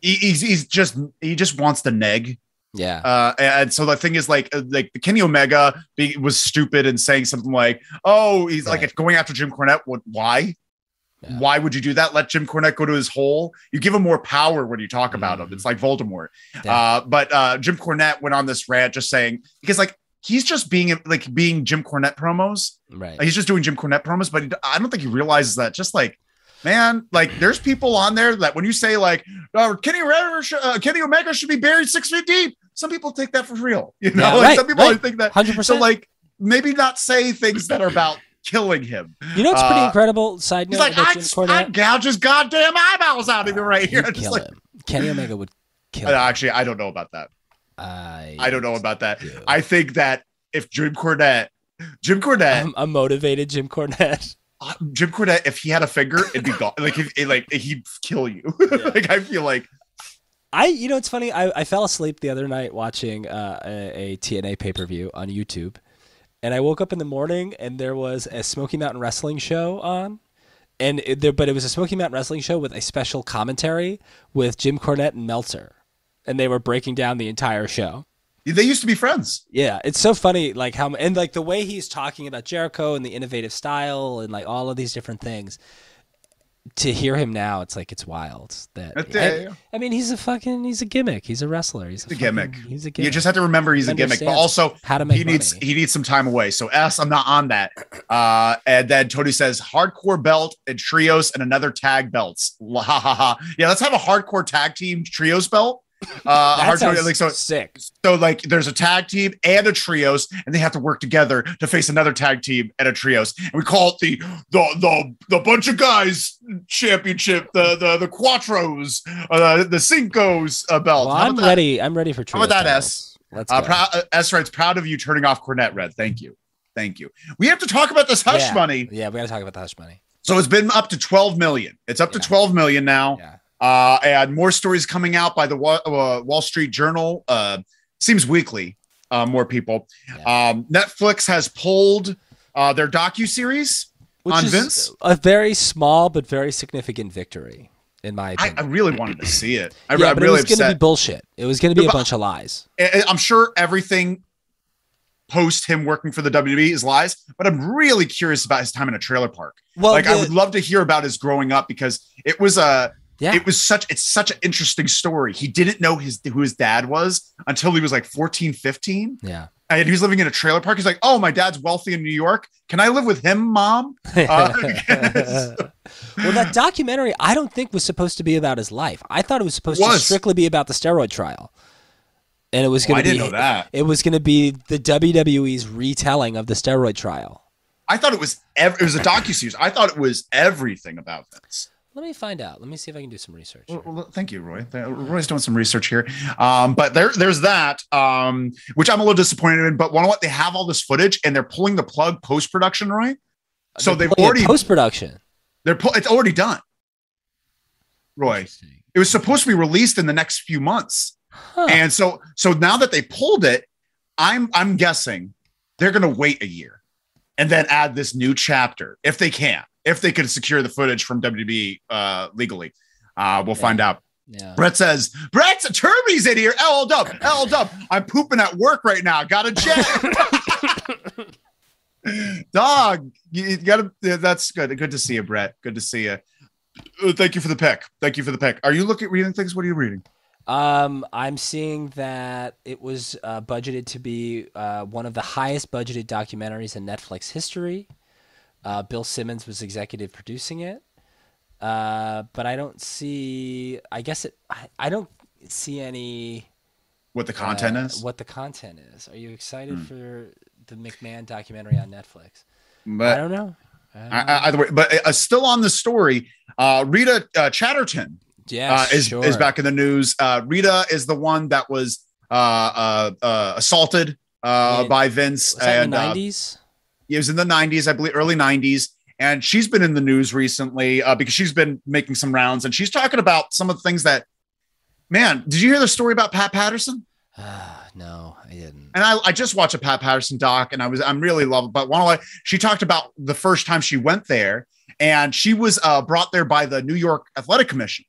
he, he's he's just he just wants to neg. yeah. Uh, and so the thing is, like, uh, like the Kenny Omega be, was stupid and saying something like, "Oh, he's Right. like going after Jim Cornette. What? Why? Yeah. Why would you do that? Let Jim Cornette go to his hole. You give him more power when you talk about him. Mhm. It's like Voldemort. Yeah. Uh, but uh, Jim Cornette went on this rant just saying because like he's just being like being Jim Cornette promos. right. Like, he's just doing Jim Cornette promos, but he, I don't think he realizes that. Just like, man, like there's people on there that when you say like uh, Kenny Omega, sh- uh, Kenny Omega should be buried six feet deep, some people take that for real. You know, Yeah, like right, some people right. think that. Hundred So percent. like maybe not say things that are about killing him. you know, it's pretty uh, incredible. Side note: He's like, I, I gouge his goddamn eyeballs out of him right here. Just kill like, him. Kenny Omega would kill him. actually, I don't know about that. I, I don't know about that. do. I think that if Jim Cornette, Jim Cornette, I'm a motivated Jim Cornette. uh, Jim Cornette, if he had a finger, it'd be gone. Like, if, like he'd kill you. like, I feel like I, you know, it's funny. I, I fell asleep the other night watching uh, a, a TNA pay per view on YouTube, and I woke up in the morning and there was a Smoky Mountain Wrestling show on. And it, there, but it was a Smoky Mountain Wrestling show with a special commentary with Jim Cornette and Meltzer, and they were breaking down the entire show. They used to be friends. Yeah, it's so funny, like how and like the way he's talking about Jericho and the innovative style and like all of these different things. To hear him now, it's like it's wild. That I. I mean, he's a fucking he's a gimmick. He's a wrestler. He's a, a gimmick. He's a gimmick. You just have to remember he's a gimmick, but also how to make he needs he needs some time away. So S, I'm not on that. Uh, and then Tony says hardcore belt and trios and another tag belts. La, ha, ha, ha. Yeah, let's have a hardcore tag team trios belt. Uh, that sounds like so. sick. So like there's a tag team and a trios, and they have to work together to face another tag team and a trios. And we call it the the the the bunch of guys championship, the the the quattros, uh, the Cinco's uh, belt. Well, I'm that? ready. I'm ready for How about that. S? Let's Uh, go. proud, uh, S writes, proud of you turning off Cornette Red. Thank you. Thank you. We have to talk about this hush Yeah. money. Yeah, we got to talk about the hush money. So it's been up to 12 million. It's up to 12 million now. Yeah. Uh, and more stories coming out by the Wa- uh, Wall Street Journal. Uh, seems weekly. Uh, more people. Um, Netflix has pulled uh, their docu series on is Vince. a very small but very significant victory, in my opinion. I really wanted to see it. I, yeah, I'm but really it was going to be bullshit. It was going to be Yeah, a bunch of lies. I- I'm sure everything post him working for the WWE is lies, but I'm really curious about his time in a trailer park. Well, like I would love to hear about his growing up because it was a Yeah. it was such it's such an interesting story. He didn't know his who his dad was until he was like 14, 15. Yeah. And he was living in a trailer park. He's like, "Oh, my dad's wealthy in New York. Can I live with him, mom?" Uh, well, that documentary I don't think was supposed to be about his life. I thought it was supposed to Was. strictly be about the steroid trial. And it was Oh, going to be didn't know that. It was going to be the WWE's retelling of the steroid trial. I thought it was ev- it was a docu series. I thought it was everything about Vince. Let me find out. Let me see if I can do some research. Well, thank you, Roy. Roy's doing some research here. Um, but there, there's that, um, which I'm a little disappointed in. But one what they have all this footage and they're pulling the plug post production, Roy. So they've already post production. they're pu- it's already done. Roy, it was supposed to be released in the next few months, Huh. and so so now that they pulled it, I'm I'm guessing they're going to wait a year and then add this new chapter if they can, if they could secure the footage from WWE uh, legally. Uh, we'll Yeah. find out. Yeah. Brett says, Brett's a Turby's in here. L dub, L dub. I'm pooping at work right now. Got to check. Dog, you, gotta. That's good. Good to see you, Brett. Good to see you. Uh, thank you for the pick. Thank you for the pick. Are you looking reading things? What are you reading? Um, I'm seeing that it was uh, budgeted to be uh, one of the highest budgeted documentaries in Netflix history. Uh, Bill Simmons was executive producing it, uh, but I don't see. I guess it. I, I don't see any. What the content uh, is? What the content is? Are you excited Hmm. for the McMahon documentary on Netflix? I don't know. I don't know. Either way, but uh, still on the story. Uh, Rita uh, Chatterton yeah, uh, is sure. is back in the news. Uh, Rita is the one that was uh, uh, uh, assaulted uh, by Vince, Was that in and the uh, '90s? It was in the 90s, I believe, early 90s. And she's been in the news recently uh, because she's been making some rounds and she's talking about some of the things that, man, did you hear the story about Pat Patterson? Ah, no, I didn't. And I, I just watched a Pat Patterson doc and I was, I'm really loving, but one of she talked about the first time she went there and she was uh, brought there by the New York Athletic Commission.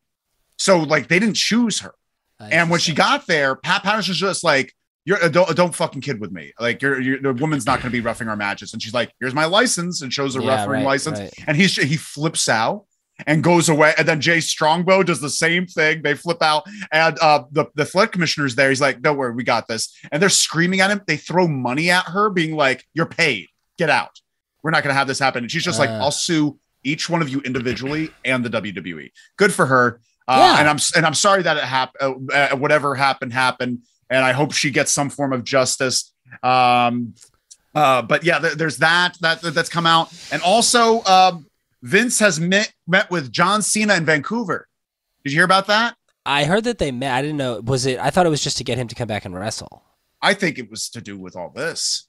So like they didn't choose her. And when she got there, Pat Patterson was just like, "You're uh, don't don't fucking kid with me. Like you're, you're the woman's not going to be roughing our matches." And she's like, "Here's my license," and shows a Yeah, refereeing right, license. right. And he's he flips out and goes away. And then Jay Strongbow does the same thing. They flip out, and uh, the the flood commissioner's there. He's like, "Don't worry, we got this." And they're screaming at him. They throw money at her, being like, "You're paid. Get out. We're not going to have this happen." And she's just like, Uh. "I'll sue each one of you individually and the WWE." Good for her. Uh, Yeah. And I'm and I'm sorry that it happened. Uh, whatever happened happened, and I hope she gets some form of justice. Um, uh, but yeah, there- there's that that that's come out, and also um, Vince has met met with John Cena in Vancouver. Did you hear about that? I heard that they met. I didn't know. Was it? I thought it was just to get him to come back and wrestle. I think it was to do with all this.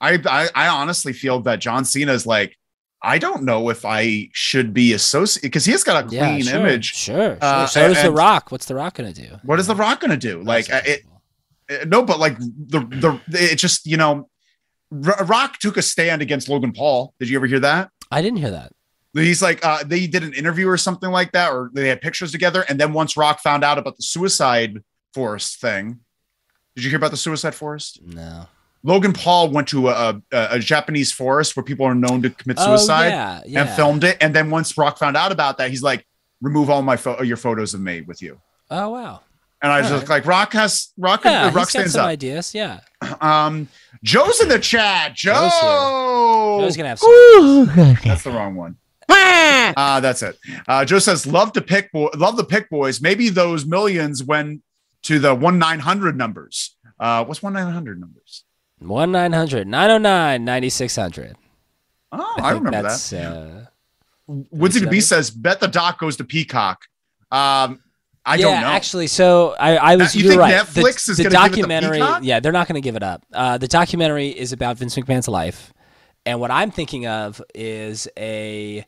I I, I honestly feel that John Cena is like, I don't know if I should be associated because he has got a clean sure, image. Sure. sure. Uh, so does The Rock. What's The Rock gonna do? What is The Rock going to do? Like, it, uh, no, but like the the it just you know, R- Rock took a stand against Logan Paul. Did you ever hear that? I didn't hear that. He's like, uh, they did an interview or something like that, or they had pictures together. And then once Rock found out about the suicide forest thing, did you hear about the suicide forest? No. Logan Paul went to a, a, a Japanese forest where people are known to commit suicide Oh, yeah, yeah. and filmed it. And then once Rock found out about that, he's like, remove all my pho- your photos of me with you. Oh wow. And I was All just like, Rock has Rock, Yeah, Rock he's got stands some up. ideas. Yeah. Um, Joe's in the chat. Joe, Joe's gonna have some. that's the wrong one. Uh, that's it. Uh, Joe says, love to pick, boy- love the pick boys. Maybe those millions went to the one nine hundred numbers. Uh, what's one nine hundred numbers? 1 900 909 9600. Oh, I, think remember that. that's, Uh, Woodsy the that Beast says, bet the doc goes to Peacock. Um, I yeah, don't know. actually, so I, I was. you you're think right. Netflix the, is the gonna give it to documentary? Peacock? Yeah, they're not going to give it up. Uh, the documentary is about Vince McMahon's life, and what I'm thinking of is a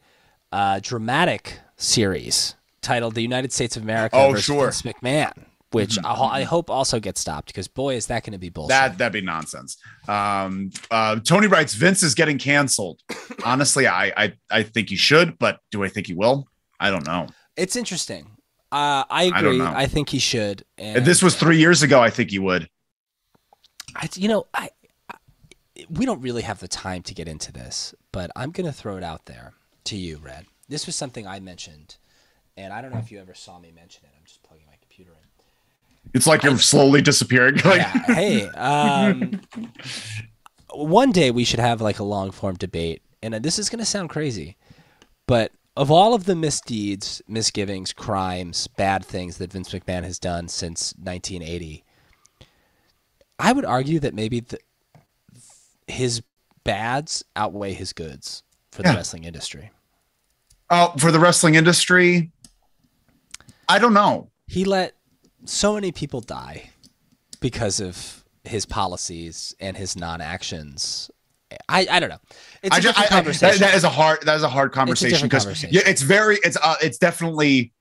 uh, dramatic series titled "The United States of America Oh, versus sure. Vince McMahon," which I, ho- I hope also gets stopped because boy, is that going to be bullshit. That that'd be nonsense. Um, uh, Tony writes, Vince is getting canceled. Honestly, I, I I think he should, but do I think he will? I don't know. it's interesting. Uh, I I don't agree. know. I, think he should. And If this was three years ago, I think he would. I, you know, I, I we don't really have the time to get into this, but I'm going to throw it out there to you, Red. This was something I mentioned, and I don't know if you ever saw me mention it. I'm just plugging my computer in. It's like you're slowly disappearing. Like, yeah. Hey, um, one day we should have like a long form debate, and this is going to sound crazy, but of all of the misdeeds, misgivings, crimes, bad things that Vince McMahon has done since 1980, I would argue that maybe the, his bads outweigh his goods for the Yeah. wrestling industry. oh, for the wrestling industry, I don't know. He let so many people die because of his policies and his non-actions. I, I don't know. It's a I just, different I, I, that, conversation. that is a hard that is a hard conversation because yeah, it's very it's uh it's definitely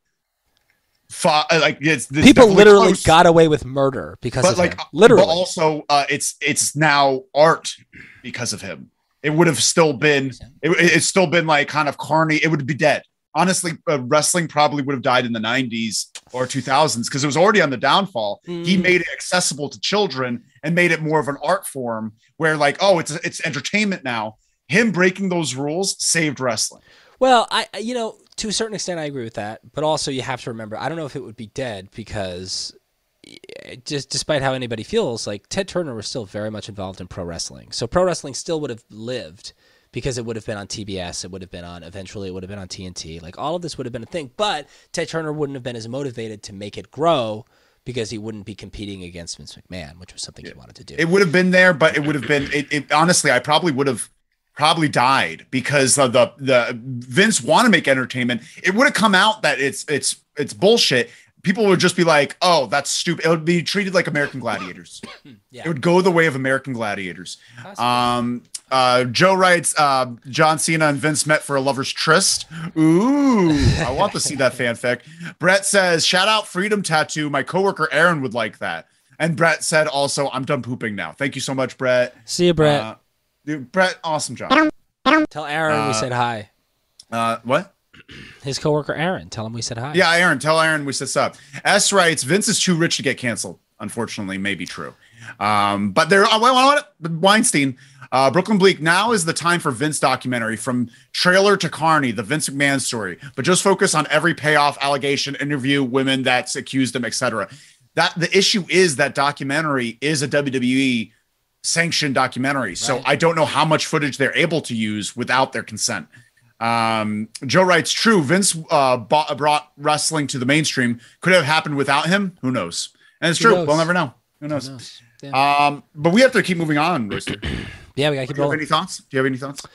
fa- like it's, it's People literally close, got away with murder because but of like him. Literally. but also uh it's it's now art because of him. It would have still been it, it's still been like kind of carny. It would be dead. Honestly, uh, wrestling probably would have died in the 90s or 2000s because it was already on the downfall. He Mm. made it accessible to children and made it more of an art form where like, oh, it's it's entertainment now. Him breaking those rules saved wrestling. Well, I I- you know to a certain extent I agree with that, but also you have to remember I don't know if it would be dead because eh, just despite how anybody feels, like Ted Turner was still very much involved in pro wrestling, so pro wrestling still would have lived because it would have been on TBS, it would have been on eventually it would have been on TNT, like all of this would have been a thing, but Ted Turner wouldn't have been as motivated to make it grow because he wouldn't be competing against Vince McMahon, which was something he wanted to do. It would have been there, but it would have been it, it honestly, I probably would have probably died because of the the Vince want to make entertainment. It would have come out that it's it's it's bullshit. People would just be like, "Oh, that's stupid." It would be treated like American Gladiators. Yeah. It would go the way of American Gladiators. Um, uh, Joe writes, uh, John Cena and Vince met for a lover's tryst. Ooh, I want to see that fanfic. Brett says, shout out Freedom Tattoo. My coworker Aaron would like that. And Brett said also, I'm done pooping now. Thank you so much, Brett. See you, Brett. Uh, dude, Brett, awesome job. Tell Aaron we uh, said hi. Uh, what? His coworker Aaron. Tell him we said hi. Yeah, Aaron, tell Aaron we said up. S writes, Vince is too rich to get canceled. Unfortunately, may be true. Um, but there, uh, what, what, Weinstein, uh, Brooklyn Bleak. Now is the time for Vince documentary from trailer to Carney, the Vince McMahon story. But just focus on every payoff, allegation, interview, women that's accused him, etc. That the issue is that documentary is a WWE sanctioned documentary. So I don't know how much footage they're able to use without their consent. Um, Joe writes, true. Vince uh, bought, brought wrestling to the mainstream. Could it have happened without him? Who knows? And it's Who true. knows? We'll never know. Who knows? Who knows? Yeah. Um, but we have to keep moving on, Royster. Do yeah, we gotta keep you have any thoughts? Do you have any thoughts?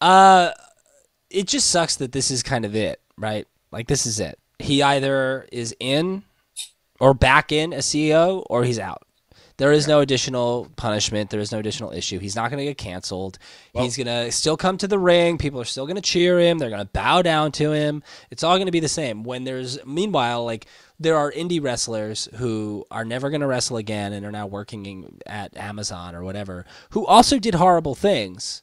Uh, it just sucks that this is kind of it, right? Like this is it. He either is in or back in as CEO, or he's out. There is no additional punishment. There is no additional issue. He's not going to get canceled. he's going to still come to the ring. People are still going to cheer him. They're going to bow down to him. It's all going to be the same. When there's, meanwhile, like there are indie wrestlers who are never going to wrestle again and are now working at Amazon or whatever, who also did horrible things.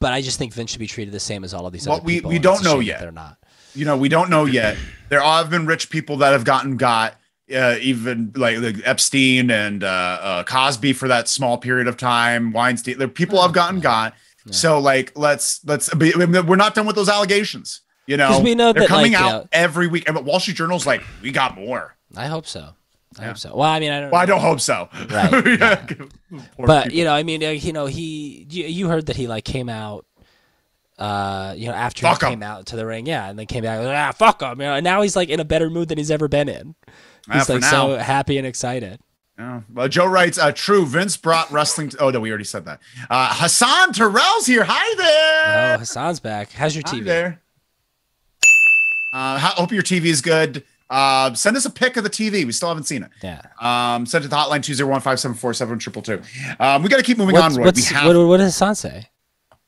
But I just think Vince should be treated the same as all of these Well, other we- people. we and don't know yet. They're not. you know, we don't know yet. There have been rich people that have gotten got, uh, even like, like Epstein and uh, uh, Cosby for that small period of time. Weinstein, there people have gotten got. So like, let's let's. Be, we're not done with those allegations. You know, we know they're that, coming like, out know- every week. And Wall Street Journal's like, we got more. I hope so. I hope so. Well, I mean, I don't. Well, I don't hope so. Right, Yeah. But people. you know, I mean, you know, he, you, you heard that he like came out, uh, you know, after Fuck he 'em. came out to the ring, yeah, and then came back, like, ah, fuck him, you know, and now he's like in a better mood than he's ever been in. Ah, He's like so happy and excited. Yeah. Well, Joe writes, uh, true. Vince brought wrestling. To, oh, no, we already said that. Uh, Hassan Terrell's here. Hi there. Oh, Hassan's back. How's your Hi TV? there. Uh, hope your TV is good. Uh, send us a pic of the TV. We still haven't seen it. Yeah. Um, send it to the hotline 201-574-7222. Um, we got to keep moving What's, on, Roy. what's, we have, what, what does Hassan say?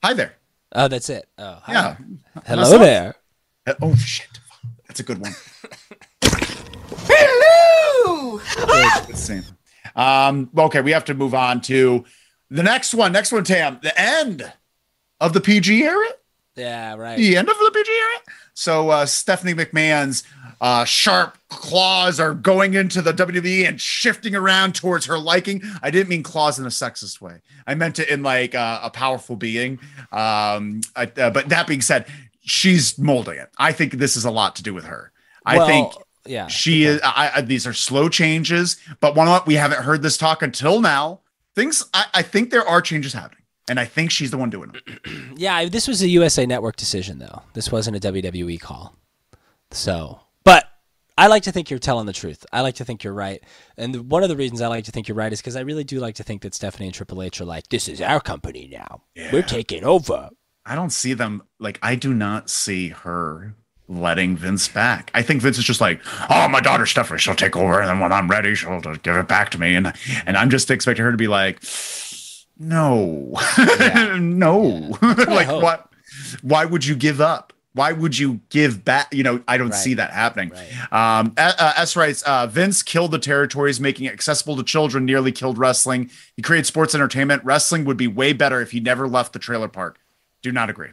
hi there. Oh, that's it. Oh, hi. Yeah. Hello Hassan? there. Uh, Oh, shit. That's a good one. Let's. Um, okay, we have to move on to the next one. Next one, Tam. The end of the PG era. Yeah, right. the end of the PG era. So uh, Stephanie McMahon's uh, sharp claws are going into the WWE and shifting around towards her liking. I didn't mean claws in a sexist way. I meant it in like uh, a powerful being. Um, I, uh, but that being said, she's molding it. I think this is a lot to do with her. I Well, think yeah. she is. I, I, these are slow changes, but one what we haven't heard this talk until now. Things. I, I think there are changes happening, and I think she's the one doing them. Yeah, this was a USA Network decision, though. This wasn't a WWE call. So, but I like to think you're telling the truth. I like to think you're right. And one of the reasons I like to think you're right is because I really do like to think that Stephanie and Triple H are like, this is our company now. We're taking over. I don't see them like I do not see her letting Vince back. I think Vince is just like, oh, my daughter Stephanie, she'll take over, and then when I'm ready, she'll just give it back to me, and and I'm just expecting her to be like, no, no, like hope. what? Why would you give up? Why would you give back? You know, I don't Right. see that happening. Right. Um, uh, uh, S writes, uh, Vince killed the territories, making it accessible to children, nearly killed wrestling. He created sports entertainment. Wrestling would be way better if he never left the trailer park. Do not agree.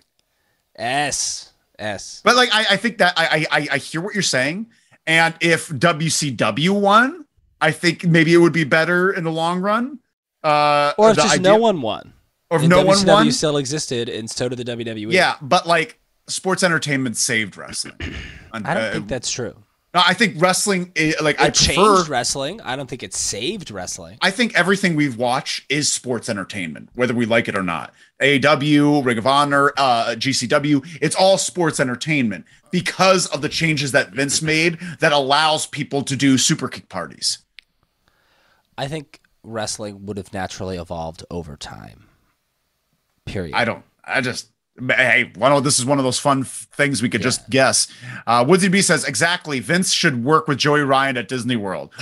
S. S. But like, I, I think that I, I, I hear what you're saying. And if WCW won, I think maybe it would be better in the long run. Uh, Or if just idea- no one won. or if And no one won. still existed, and so did the WWE. Yeah, but like sports entertainment saved wrestling. And, I don't uh, think that's true. no, I think wrestling. i- Like It I changed prefer. wrestling. I don't think it saved wrestling. I think everything we've watched is sports entertainment, whether we like it or not. AEW, Ring of Honor, uh, GCW, it's all sports entertainment because of the changes that Vince made that allows people to do super kick parties. I think wrestling would have naturally evolved over time. Period. I don't, I just, hey, one of this is one of those fun f- things we could just guess. Uh, Woodsy B says, exactly. Vince should work with Joey Ryan at Disney World.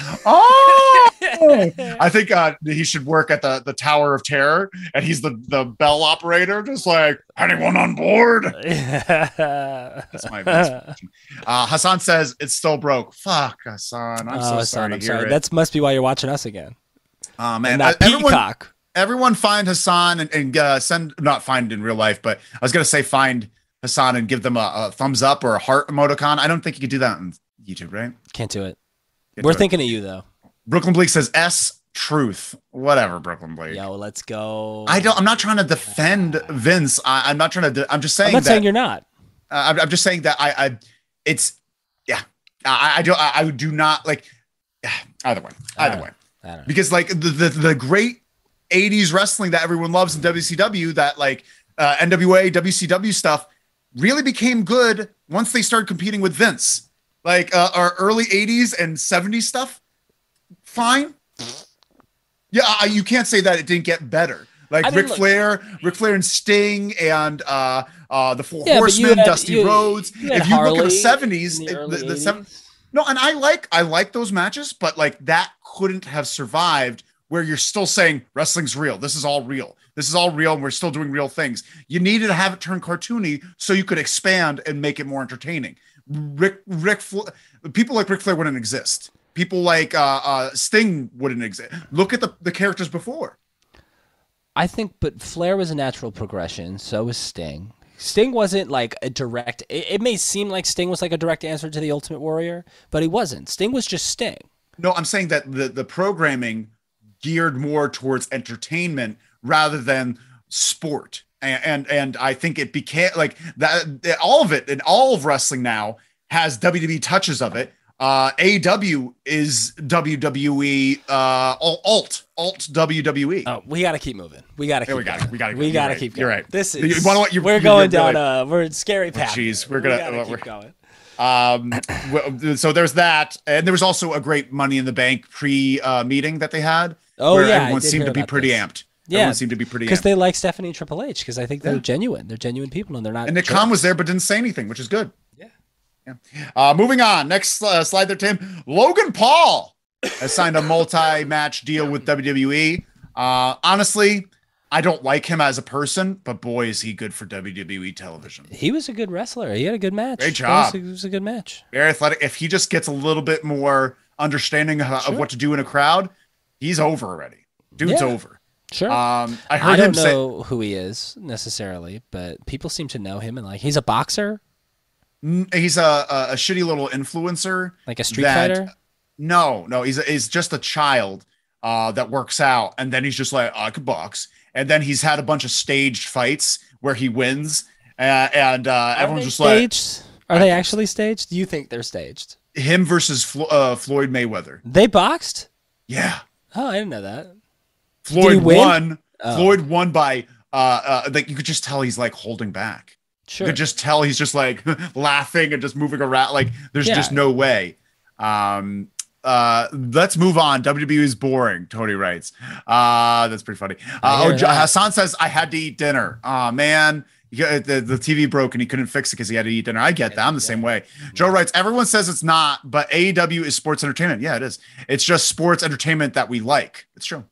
Oh, I think uh, he should work at the, the Tower of Terror and he's the, the bell operator, just like, anyone on board? That's my Vince. Uh, Hassan says it's still broke. Fuck, Hassan. I'm oh, so son, sorry I'm sorry. That must be why you're watching us again. Oh, man. And not everyone, Peacock. everyone find Hassan and, and uh, send, not find in real life, but I was going to say find Hassan and give them a, a thumbs up or a heart emoticon. I don't think you could do that on YouTube, right? Can't do it. Can't We're do it. thinking of you though. Brooklyn Bleak says S truth. Whatever, Brooklyn Bleak. Yo, let's go. I don't. I'm not trying to defend Vince. I, I'm not trying to. De- I'm just saying I'm not that. saying you're not. Uh, I'm, I'm just saying that I, I it's, yeah, I, I do, I, I do not like either way, either Uh, way, I don't know. Because like the, the the great '80s wrestling that everyone loves in WCW, that like uh, NWA, WCW stuff, really became good once they started competing with Vince. Like uh, our early '80s and '70s stuff, fine. Yeah, I, you can't say that it didn't get better. Like I mean, Ric look- Flair, Ric Flair and Sting, and uh, uh, the Four Yeah, Horsemen, had- Dusty you- Rhodes. you if you look at the seventies, the the, the, seven, 80s. no, and I like I like those matches, but like that couldn't have survived where you're still saying wrestling's real. This is all real. This is all real, and we're still doing real things. You needed to have it turn cartoony so you could expand and make it more entertaining. Rick Rick people like Ric Flair wouldn't exist. People like uh, uh, Sting wouldn't exist. Look at the the characters before. I think, but Flair was a natural progression. So was Sting. Sting wasn't like a direct. It, it, may seem like Sting was like a direct answer to the Ultimate Warrior, but he wasn't. Sting was just Sting. No, I'm saying that the the programming geared more towards entertainment rather than sport. And, and and I think it became like that. All of it and all of wrestling now has WWE touches of it. Uh, AW is WWE uh, alt alt WWE. Oh, we got to keep moving. We got to keep. we got We got to. We got to keep. Going. You're right. This is. You wanna, you're, we're you're, going you're down. a we're scary path. Jeez, we're gonna. We uh, keep we're, going. Um, so there's that, and there was also a great Money in the Bank pre uh, meeting that they had. Oh where yeah, everyone seemed to be pretty this. amped. Yeah, everyone seemed to be pretty because they like Stephanie and Triple H because I think they're Yeah. genuine. They're genuine people and they're not. and Nick. Khan was there but didn't say anything, which is good. Yeah. Yeah. Uh, moving on. Next uh, slide there, Tim. Logan Paul has signed a multi-match deal with WWE. Uh, honestly, I don't like him as a person, but boy, is he good for WWE television. He was a good wrestler. He had a good match. Great was job. a- It was a good match. Very athletic. If he just gets a little bit more understanding of, Sure. of what to do in a crowd, he's over already. Dude's Yeah. over. Sure. Um, I I heard don't him say who he is necessarily, but people seem to know him and like he's a boxer, he's a, a, a shitty little influencer. like a street that- fighter. No, no, he's he's just a child uh, that works out, and then he's just like I could box, and then he's had a bunch of staged fights where he wins, uh, and uh, everyone's just like staged? Are they actually staged? Do you think they're staged? him versus Flo- uh, Floyd Mayweather. They boxed? Yeah, Oh, I didn't know that. Floyd won. Oh. Floyd won by uh, uh, like you could just tell he's like holding back. Sure. You could just tell he's just like laughing and just moving around. Like there's Yeah. just no way. Um, uh, let's move on. WWE is boring. Tony writes. Uh, that's pretty funny. Uh, oh, that. Hassan says I had to eat dinner. Oh man. The, the TV broke and he couldn't fix it because he had to eat dinner. I get that. I'm the same way. Joe writes, everyone says it's not, but AEW is sports entertainment. Yeah, it is. It's just sports entertainment that we like. It's true.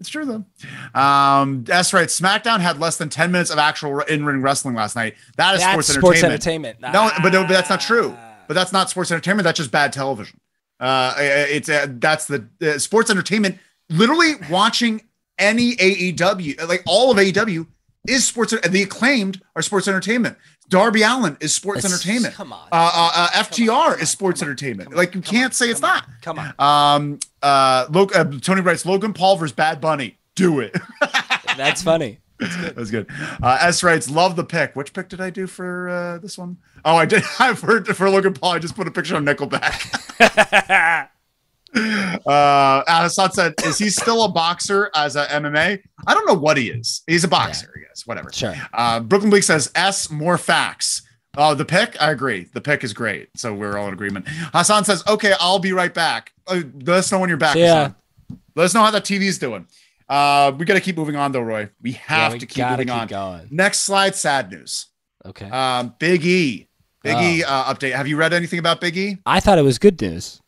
It's true though. Um, that's right. SmackDown had less than 10 minutes of actual in-ring wrestling last night. That is That's sports, sports entertainment. entertainment. No, but no, but that's not true. Ah. But that's not sports entertainment. That's just bad television. Uh, it's uh, that's the uh, sports entertainment. Literally watching any AEW, like all of AEW, is sports. And the acclaimed are sports entertainment. Darby Allin is sports It's- entertainment. Come on. Uh, uh, uh, FTR Come on, is sports on, entertainment. on, like you can't say it's not. Come on. Um, uh, uh, Tony writes Logan Paul versus Bad Bunny. Do it. That's funny. That's good. Uh, S writes, love the pick. Which pick did I do for uh, this one? Oh, I did. I for for Logan Paul. I just put a picture of Nickelback. uh, Hassan said, is he still a boxer as a MMA? I don't know what he is. He's a boxer, I guess. Whatever. Sure. Uh, Brooklyn Bleak says, S more facts. Oh, the pick? I agree. The pick is great. So we're all in agreement. Hassan says, okay, I'll be right back. Uh, let us know when you're back. Yeah. Hassan. Let us know how that TV's doing. Uh, we got to keep moving on, though, Roy. We have Yeah, we to keep moving keep on. going. Next slide, sad news. Okay. Um, Big E. Big Oh. E uh, update. Have you read anything about Big E? I thought it was good news.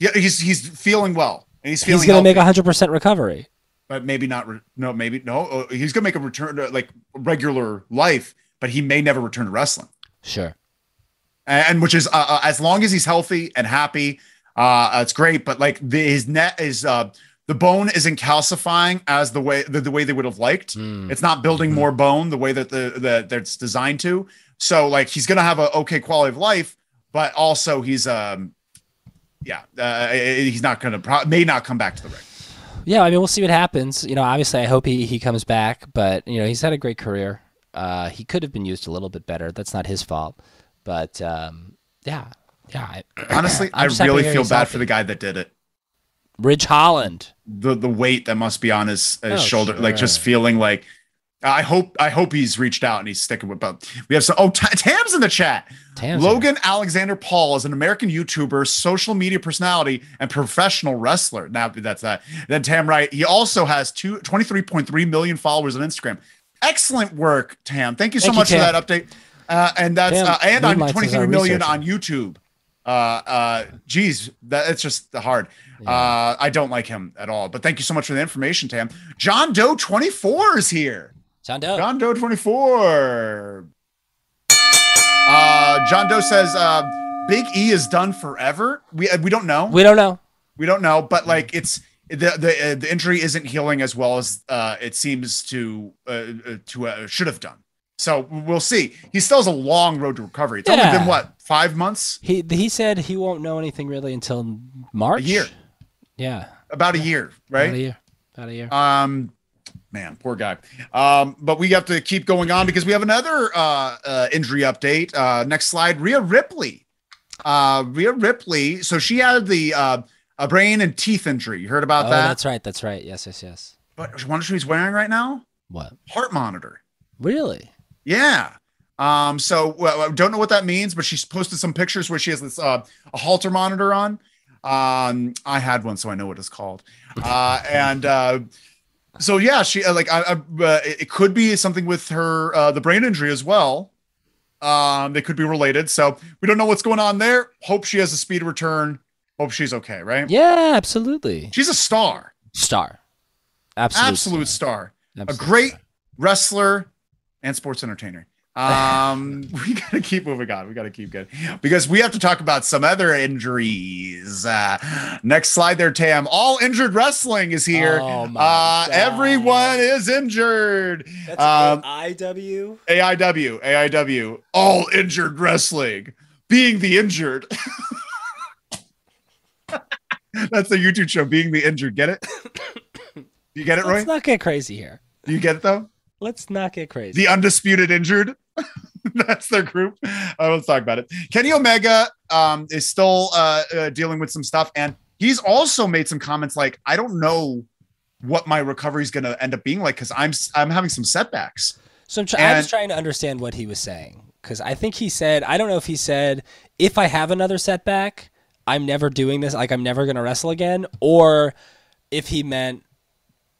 Yeah, he's he's feeling well. And he's feeling He's going to make a 100% recovery. but maybe not. Re- no, maybe no. Uh, he's gonna make a return to like regular life, but he may never return to wrestling. Sure. and, and which is uh, uh, as long as he's healthy and happy, uh, it's great. But like the, his net is uh, the bone isn't calcifying as the way the, the way they would have liked. Mm. It's not building more bone the way that the that that's designed to. So like he's gonna have a okay quality of life, but also he's um yeah uh, he's not gonna pro- may not come back to the ring. Yeah, I mean, we'll see what happens. You know, obviously, I hope he, he comes back, but, you know, he's had a great career. Uh, he could have been used a little bit better. That's not his fault. But, um, yeah. Yeah. I, Honestly, I really feel bad healthy. for the guy that did it. Ridge Holland. the the weight that must be on his, his Oh, shoulder, like just feeling like. I hope I hope he's reached out and he's sticking with. But we have some. Oh, T- Tam's in the chat. Tam's Logan Alexander Paul is an American YouTuber, social media personality, and professional wrestler. Now that's that. Then Tam right. He also has two, 23.3 million followers on Instagram. Excellent work, Tam. Thank you so Thank you, much for that update. Uh, and that's uh, and on moonlights as 23 our million on YouTube. Uh, uh, geez, that it's just hard. Uh, I don't like him at all. But thank you so much for the information, Tam. John Doe 24 is here. John Doe. John Doe 24. Uh, John Doe says, uh, Big E is done forever. We uh, we don't know. We don't know. We don't know, but like it's the the uh, the injury isn't healing as well as uh, it seems to uh, uh, to uh, should have done. So we'll see. He still has a long road to recovery. It's Yeah. only been what five months, He he said he won't know anything really until March. a year, Yeah. about a year, right? About a year. About a year. Um, man, poor guy. Um, but we have to keep going on because we have another uh, uh injury update. Uh, next slide, Rhea Ripley. Uh, Rhea Ripley. So she had the uh, a brain and teeth injury. You heard about oh, that? that's right. That's right. Yes, yes, yes. But what she's wearing right now? What? Heart monitor. Really? Yeah. Um, so well, I don't know what that means, but she's posted some pictures where she has this uh, a Holter monitor on. Um, I had one, so I know what it's called. Uh, and uh, so yeah, she uh, like I, I, uh, it could be something with her uh, the brain injury as well. Um, they could be related. So we don't know what's going on there. Hope she has a speed return. Hope she's okay. Right? Yeah, absolutely. She's a star, Star. Absolute. absolute star. a Absolute great star. wrestler and sports entertainer. Um, we gotta keep moving on. We gotta keep good because we have to talk about some other injuries. Uh, next slide there, Tam. All injured wrestling is here. Oh my uh, God. everyone is injured. That's Um, IW. AIW, AIW, all injured wrestling, being the injured. That's the YouTube show, being the injured. Get it? You get it, Roy? Let's not get crazy here. You get it though? Let's not get crazy. the undisputed injured. That's their group. Uh, let's talk about it. Kenny Omega um, is still uh, uh, dealing with some stuff, and he's also made some comments like, "I don't know what my recovery is going to end up being like because I'm I'm having some setbacks." So I'm try- I was And- trying to understand what he was saying because I think he said I don't know if he said if I have another setback, I'm never doing this. Like I'm never going to wrestle again, or if he meant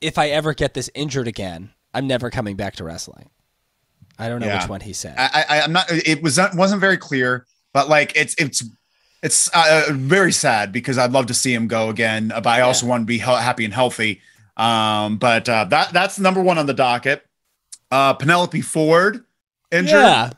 if I ever get this injured again, I'm never coming back to wrestling. I don't know Yeah. which one he said. I, I I'm not. It was not, wasn't very clear, but like it's it's it's uh, very sad because I'd love to see him go again, uh, but I also want to be happy and healthy. Um, but uh, that that's number one on the docket. Uh, Penelope Ford injured. yeah,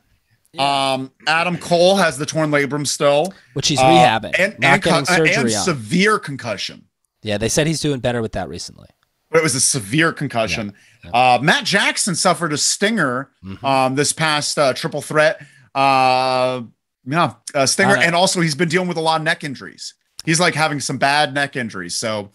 Um, Adam Cole has the torn labrum still, which he's Uh, rehabbing, and not and, con- surgery and severe concussion. yeah, they said he's doing better with that recently. But it was a severe concussion. Uh, Matt Jackson suffered a stinger Mhm. um, this past uh, triple threat. Uh, yeah, uh, stinger, Uh, and also he's been dealing with a lot of neck injuries. He's like having some bad neck injuries. So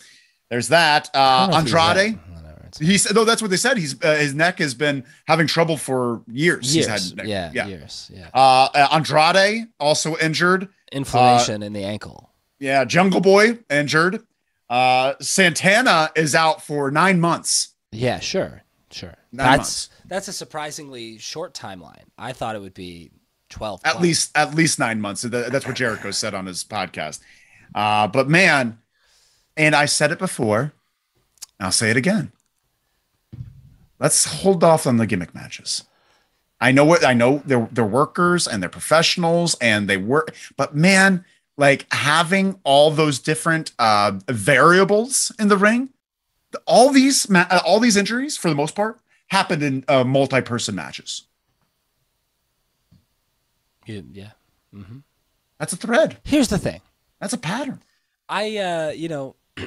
there's that. Uh, don't know if he was Andrade, that- whatever, it's- he said, though that's what they said. He's uh, his neck has been having trouble for years. years, He's had yeah, yeah. years, yeah, Uh, uh, Andrade also injured. inflammation in the ankle. Yeah, Jungle Boy injured. Uh, Santana is out for nine months. Yeah, sure, sure. Nine that's months. that's a surprisingly short timeline. I thought it would be twelve. At plus. least, at least nine months. That's what Jericho said on his podcast. Uh, but man, and I said it before. I'll say it again. Let's hold off on the gimmick matches. I know what I know. They're they're workers and they're professionals and they work. But man, like having all those different uh, variables in the ring, all these ma- uh, all these injuries for the most part happened in uh, multi-person matches. You- yeah. hmm That's a thread. Here's the thing. That's a pattern. I, uh, you know,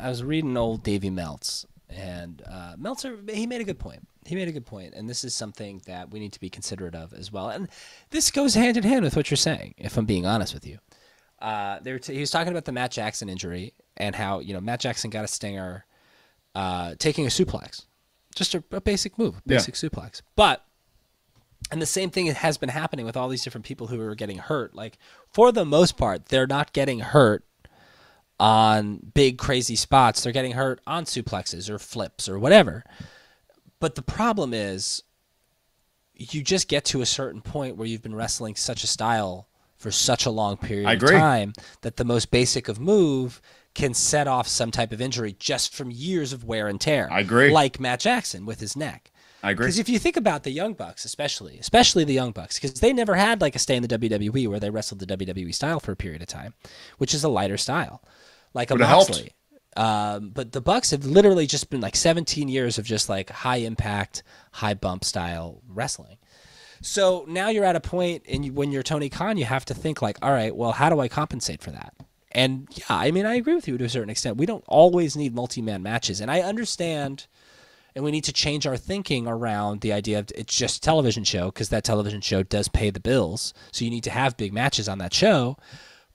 I was reading old Davy Meltz, and uh, Meltzer, he made a good point. He made a good point, and this is something that we need to be considerate of as well. And this goes hand in hand with what you're saying, if I'm being honest with you. Uh, t- he was talking about the Matt Jackson injury and how you know Matt Jackson got a stinger, uh, taking a suplex, just a, a basic move, Yeah. basic suplex. But and the same thing has been happening with all these different people who are getting hurt. Like for the most part, they're not getting hurt on big crazy spots. They're getting hurt on suplexes or flips or whatever. But the problem is you just get to a certain point where you've been wrestling such a style for such a long period of time that the most basic of move can set off some type of injury just from years of wear and tear. I agree. Like Matt Jackson with his neck. I agree. Because if you think about the Young Bucks, especially, especially the Young Bucks, because they never had like a stay in the WWE where they wrestled the WWE style for a period of time, which is a lighter style, like a Would've. Moxley. Um, but the Bucks have literally just been like 17 years of just like high impact, high bump style wrestling. So now you're at a point, and you, when you're Tony Khan, you have to think like, all right, well, how do I compensate for that? And yeah, I mean, I agree with you to a certain extent. We don't always need multi-man matches, and I understand. And we need to change our thinking around the idea of it's just a television show because that television show does pay the bills. So you need to have big matches on that show.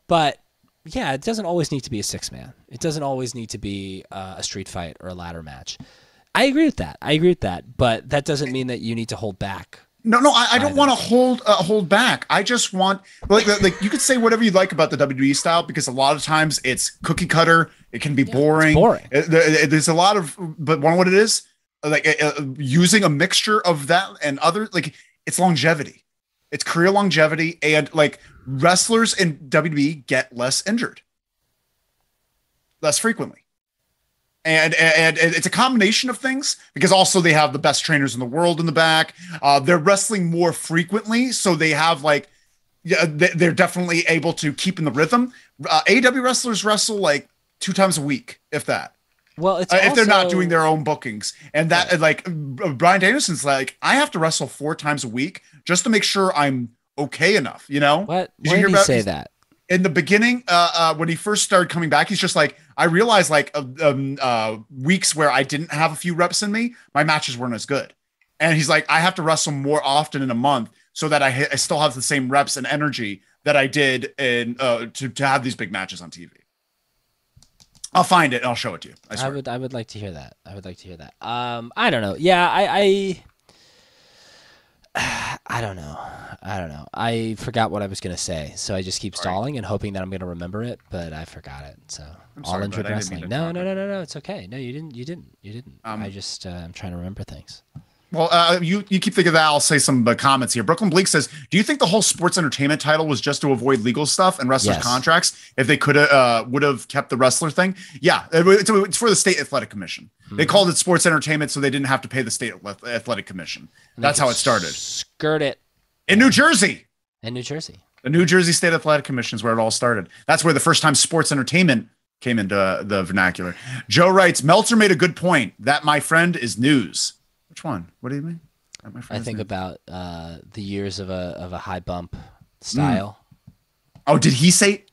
But yeah, it doesn't always need to be a six man. It doesn't always need to be uh, a street fight or a ladder match. I agree with that. I agree with that. But that doesn't mean that you need to hold back. No, no, I, I don't want to hold uh, hold back. I just want like like you could say whatever you like about the WWE style because a lot of times it's cookie cutter. It can be Yeah, it's boring. boring. It- there- there's a lot of, but one what it is like uh, uh, using a mixture of that and other like it's longevity. It's career longevity and like wrestlers in WWE get less injured, less frequently. And, and and it's a combination of things because also they have the best trainers in the world in the back. Uh, they're wrestling more frequently, so they have like yeah, they- they're definitely able to keep in the rhythm. Uh, AEW wrestlers wrestle like two times a week, if that. Well, it's Uh, if they're not doing their own bookings, and that like uh, Bryan Danielson's like, I have to wrestle four times a week just to make sure I'm okay enough. You know What? Did you Why hear did he about- say that? In the beginning, uh, uh, when he first started coming back, he's just like, I realized like uh, um, uh, weeks where I didn't have a few reps in me, my matches weren't as good. And he's like, I have to wrestle more often in a month so that I, I still have the same reps and energy that I did in uh, to, to have these big matches on TV. I'll find it and I'll show it to you. I I, would. I would like to hear that. I would like to hear that. Um, I don't know. Yeah, I. I, I don't know. I don't know. I forgot what I was gonna say, so I just keep stalling and hoping that I'm gonna remember it, but I forgot it. So I'm all sorry, injured bud. I didn't mean wrestling. No, no, no, no, no. It's okay. No, you didn't. You didn't. You didn't. Um, I just uh, I'm trying to remember things. Well, uh, you you keep thinking of that. I'll say some uh, comments here. Brooklyn Bleak says, "Do you think the whole sports entertainment title was just to avoid legal stuff and wrestlers' Yes. contracts? If they could have uh, would have kept the wrestler thing, yeah, it's, it's for the state athletic commission. They Hmm. called it sports entertainment, so they didn't have to pay the state athletic commission. And That's how it started Skirt it in New Jersey. in New Jersey. The New Jersey State Athletic Commission is where it all started. That's where the first time sports entertainment came into uh, the vernacular. Joe writes, Meltzer made a good point. That, my friend, is news. Which one? What do you mean? I think news. about uh, the years of a of a high bump style. Oh, did he say?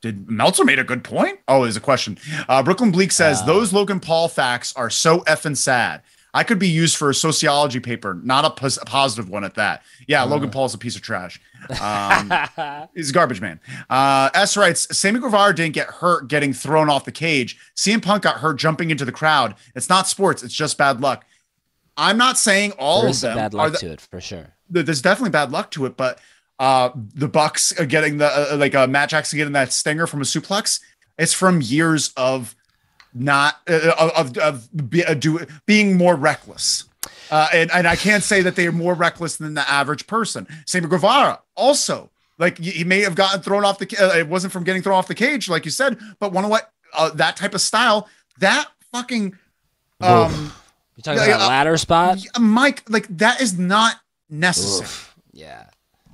Did Meltzer made a good point? Oh, there's a question. Uh, Brooklyn Bleak says Uh. those Logan Paul facts are so effing sad. I could be used for a sociology paper, not a, pos- a positive one at that. Yeah, Logan Paul's a piece of trash. Um, he's a garbage man. Uh, S writes, Sammy Guevara didn't get hurt getting thrown off the cage. CM Punk got hurt jumping into the crowd. It's not sports. It's just bad luck. I'm not saying all of them bad are luck the- to it for sure. there's definitely bad luck to it, but uh, the Bucks are getting the uh, like uh, Matt Jackson getting that stinger from a suplex. It's from years of not uh, of of be, uh, do, being more reckless. Uh, and, and I can't say that they are more reckless than the average person. Sammy Guevara also like he may have gotten thrown off the. Uh, it wasn't from getting thrown off the cage, like you said, but one of what uh, that type of style, that fucking um, You talking about uh, ladder spot? Mike, like that is not necessary Oof. Yeah.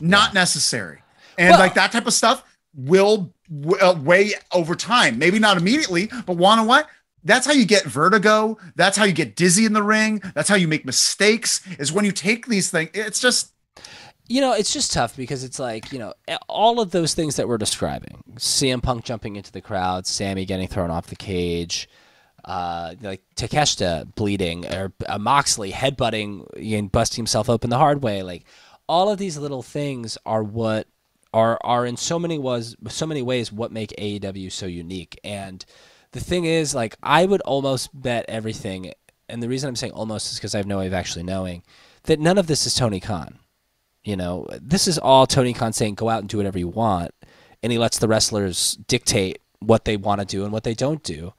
not necessary and Well- like that type of stuff will uh, weigh over time. Maybe not immediately but want to what? That's how you get vertigo. That's how you get dizzy in the ring. That's how you make mistakes is when you take these things it's just You know, it's just tough because it's like, you know, all of those things that we're describing CM Punk jumping into the crowd, Sammy getting thrown off the cage, uh, like Takeshita bleeding, or uh, Moxley headbutting and busting himself open the hard way. Like, all of these little things are what are are in so many was so many ways what make AEW so unique. And the thing is, like, I would almost bet everything, and the reason I'm saying almost is because I have no way of actually knowing that none of this is Tony Khan. You know, this is all Tony Khan saying, go out and do whatever you want. And he lets the wrestlers dictate what they want to do and what they don't do.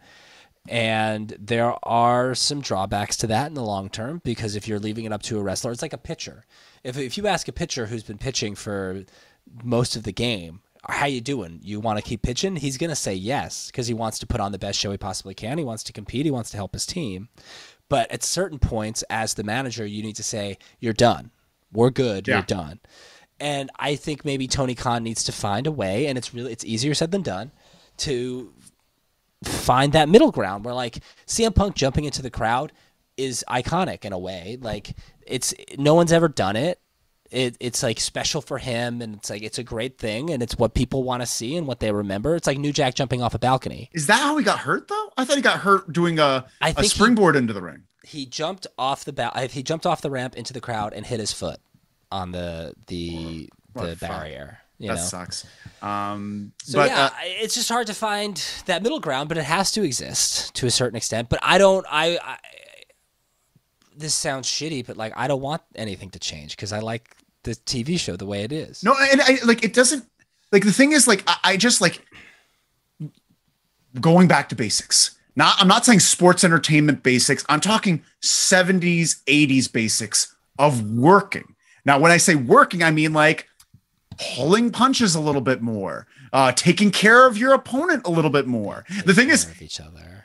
And there are some drawbacks to that in the long term because if you're leaving it up to a wrestler, it's like a pitcher. If, if you ask a pitcher who's been pitching for most of the game, how you doing? You want to keep pitching? He's going to say yes because he wants to put on the best show he possibly can. He wants to compete. He wants to help his team. But at certain points, as the manager, you need to say, you're done. We're good. Yeah. You're done. And I think maybe Tony Khan needs to find a way, and it's really it's easier said than done, to find that middle ground where like CM Punk jumping into the crowd is iconic in a way. Like it's no one's ever done it. It, it's like special for him, and it's like it's a great thing, and it's what people want to see and what they remember. It's like New Jack jumping off a balcony. Is that how he got hurt though? I thought he got hurt doing a, I a think he- springboard into the ring. He jumped off the ba- he jumped off the ramp into the crowd and hit his foot on the the What the barrier. You that know, sucks. Um, So but yeah, uh, it's just hard to find that middle ground, but it has to exist to a certain extent. But I don't. I, I this sounds shitty, but like I don't want anything to change because I like the TV show the way it is. No, and I like it doesn't like the thing is like I, I just like going back to basics. Not I'm not saying sports entertainment basics. I'm talking 70s, 80s basics of working. Now, when I say working, I mean like pulling punches a little bit more, uh, taking care of your opponent a little bit more. The thing is, each other.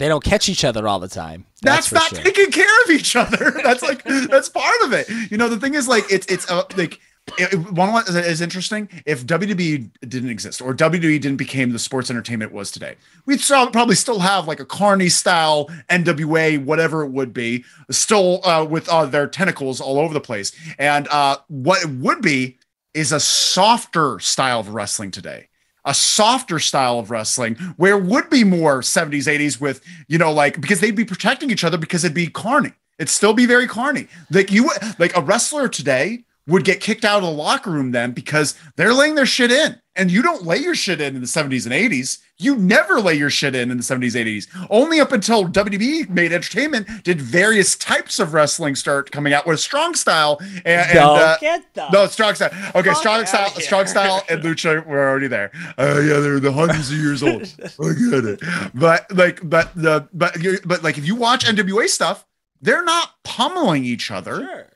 They don't catch each other all the time. that's, for not sure. taking care of each other. That's like that's part of it. You know, the thing is like it's it's uh, like it, it- one one that is interesting. If WWE didn't exist or WWE didn't become the sports entertainment it was today, we'd still, probably still have like a Carney style NWA, whatever it would be, still uh, with uh, their tentacles all over the place. And uh, what it would be is a softer style of wrestling today a softer style of wrestling where would be more 70s 80s with you know like because they'd be protecting each other because it'd be carny. It'd still be very carny. Like you like a wrestler today would get kicked out of the locker room then because they're laying their shit in and you don't lay your shit in in the 70s and 80s you never lay your shit in in the 70s 80s only up until wwe made entertainment did various types of wrestling start coming out with strong style and, and, Don't uh, get the no, strong style. Okay, Fuck strong style, here. strong style, and lucha were already there. Oh yeah, they're the hundreds of years old. I get it. But like, but the but but like, if you watch NWA stuff, they're not pummeling each other. Sure.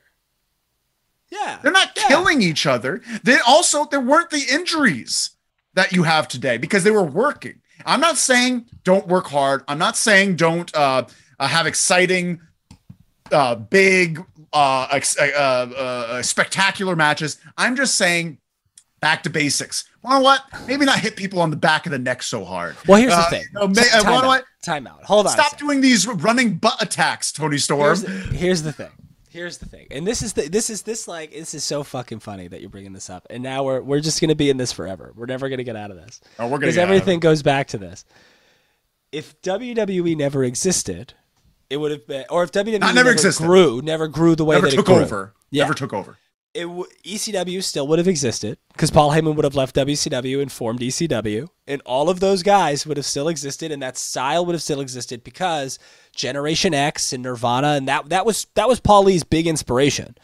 Yeah. They're not Yeah. killing each other. They also there weren't the injuries that you have today because they were working. I'm not saying don't work hard. I'm not saying don't uh, uh, have exciting, uh, big, uh, ex- uh, uh, spectacular matches. I'm just saying back to basics. You know what? Maybe not hit people on the back of the neck so hard. Well, here's the thing. no, ma- Ti- uh, time, you out. what? time out. Hold on. Stop doing these running butt attacks, Toni Storm. Here's, here's the thing. Here's the thing. And this is the this is this like this is so fucking funny that you're bringing this up. And now we're we're just gonna be in this forever. We're never gonna get out of this. Oh, we're gonna because get out of everything goes back to this. If WWE never existed, it would have been, or if WWE Not never never existed. grew, never grew the way Never that took it grew, over. Yeah. Never took over. It w- ECW still would have existed because Paul Heyman would have left WCW and formed ECW, and all of those guys would have still existed, and that style would have still existed because Generation X and Nirvana, and that that was that was Paul E.'s big inspiration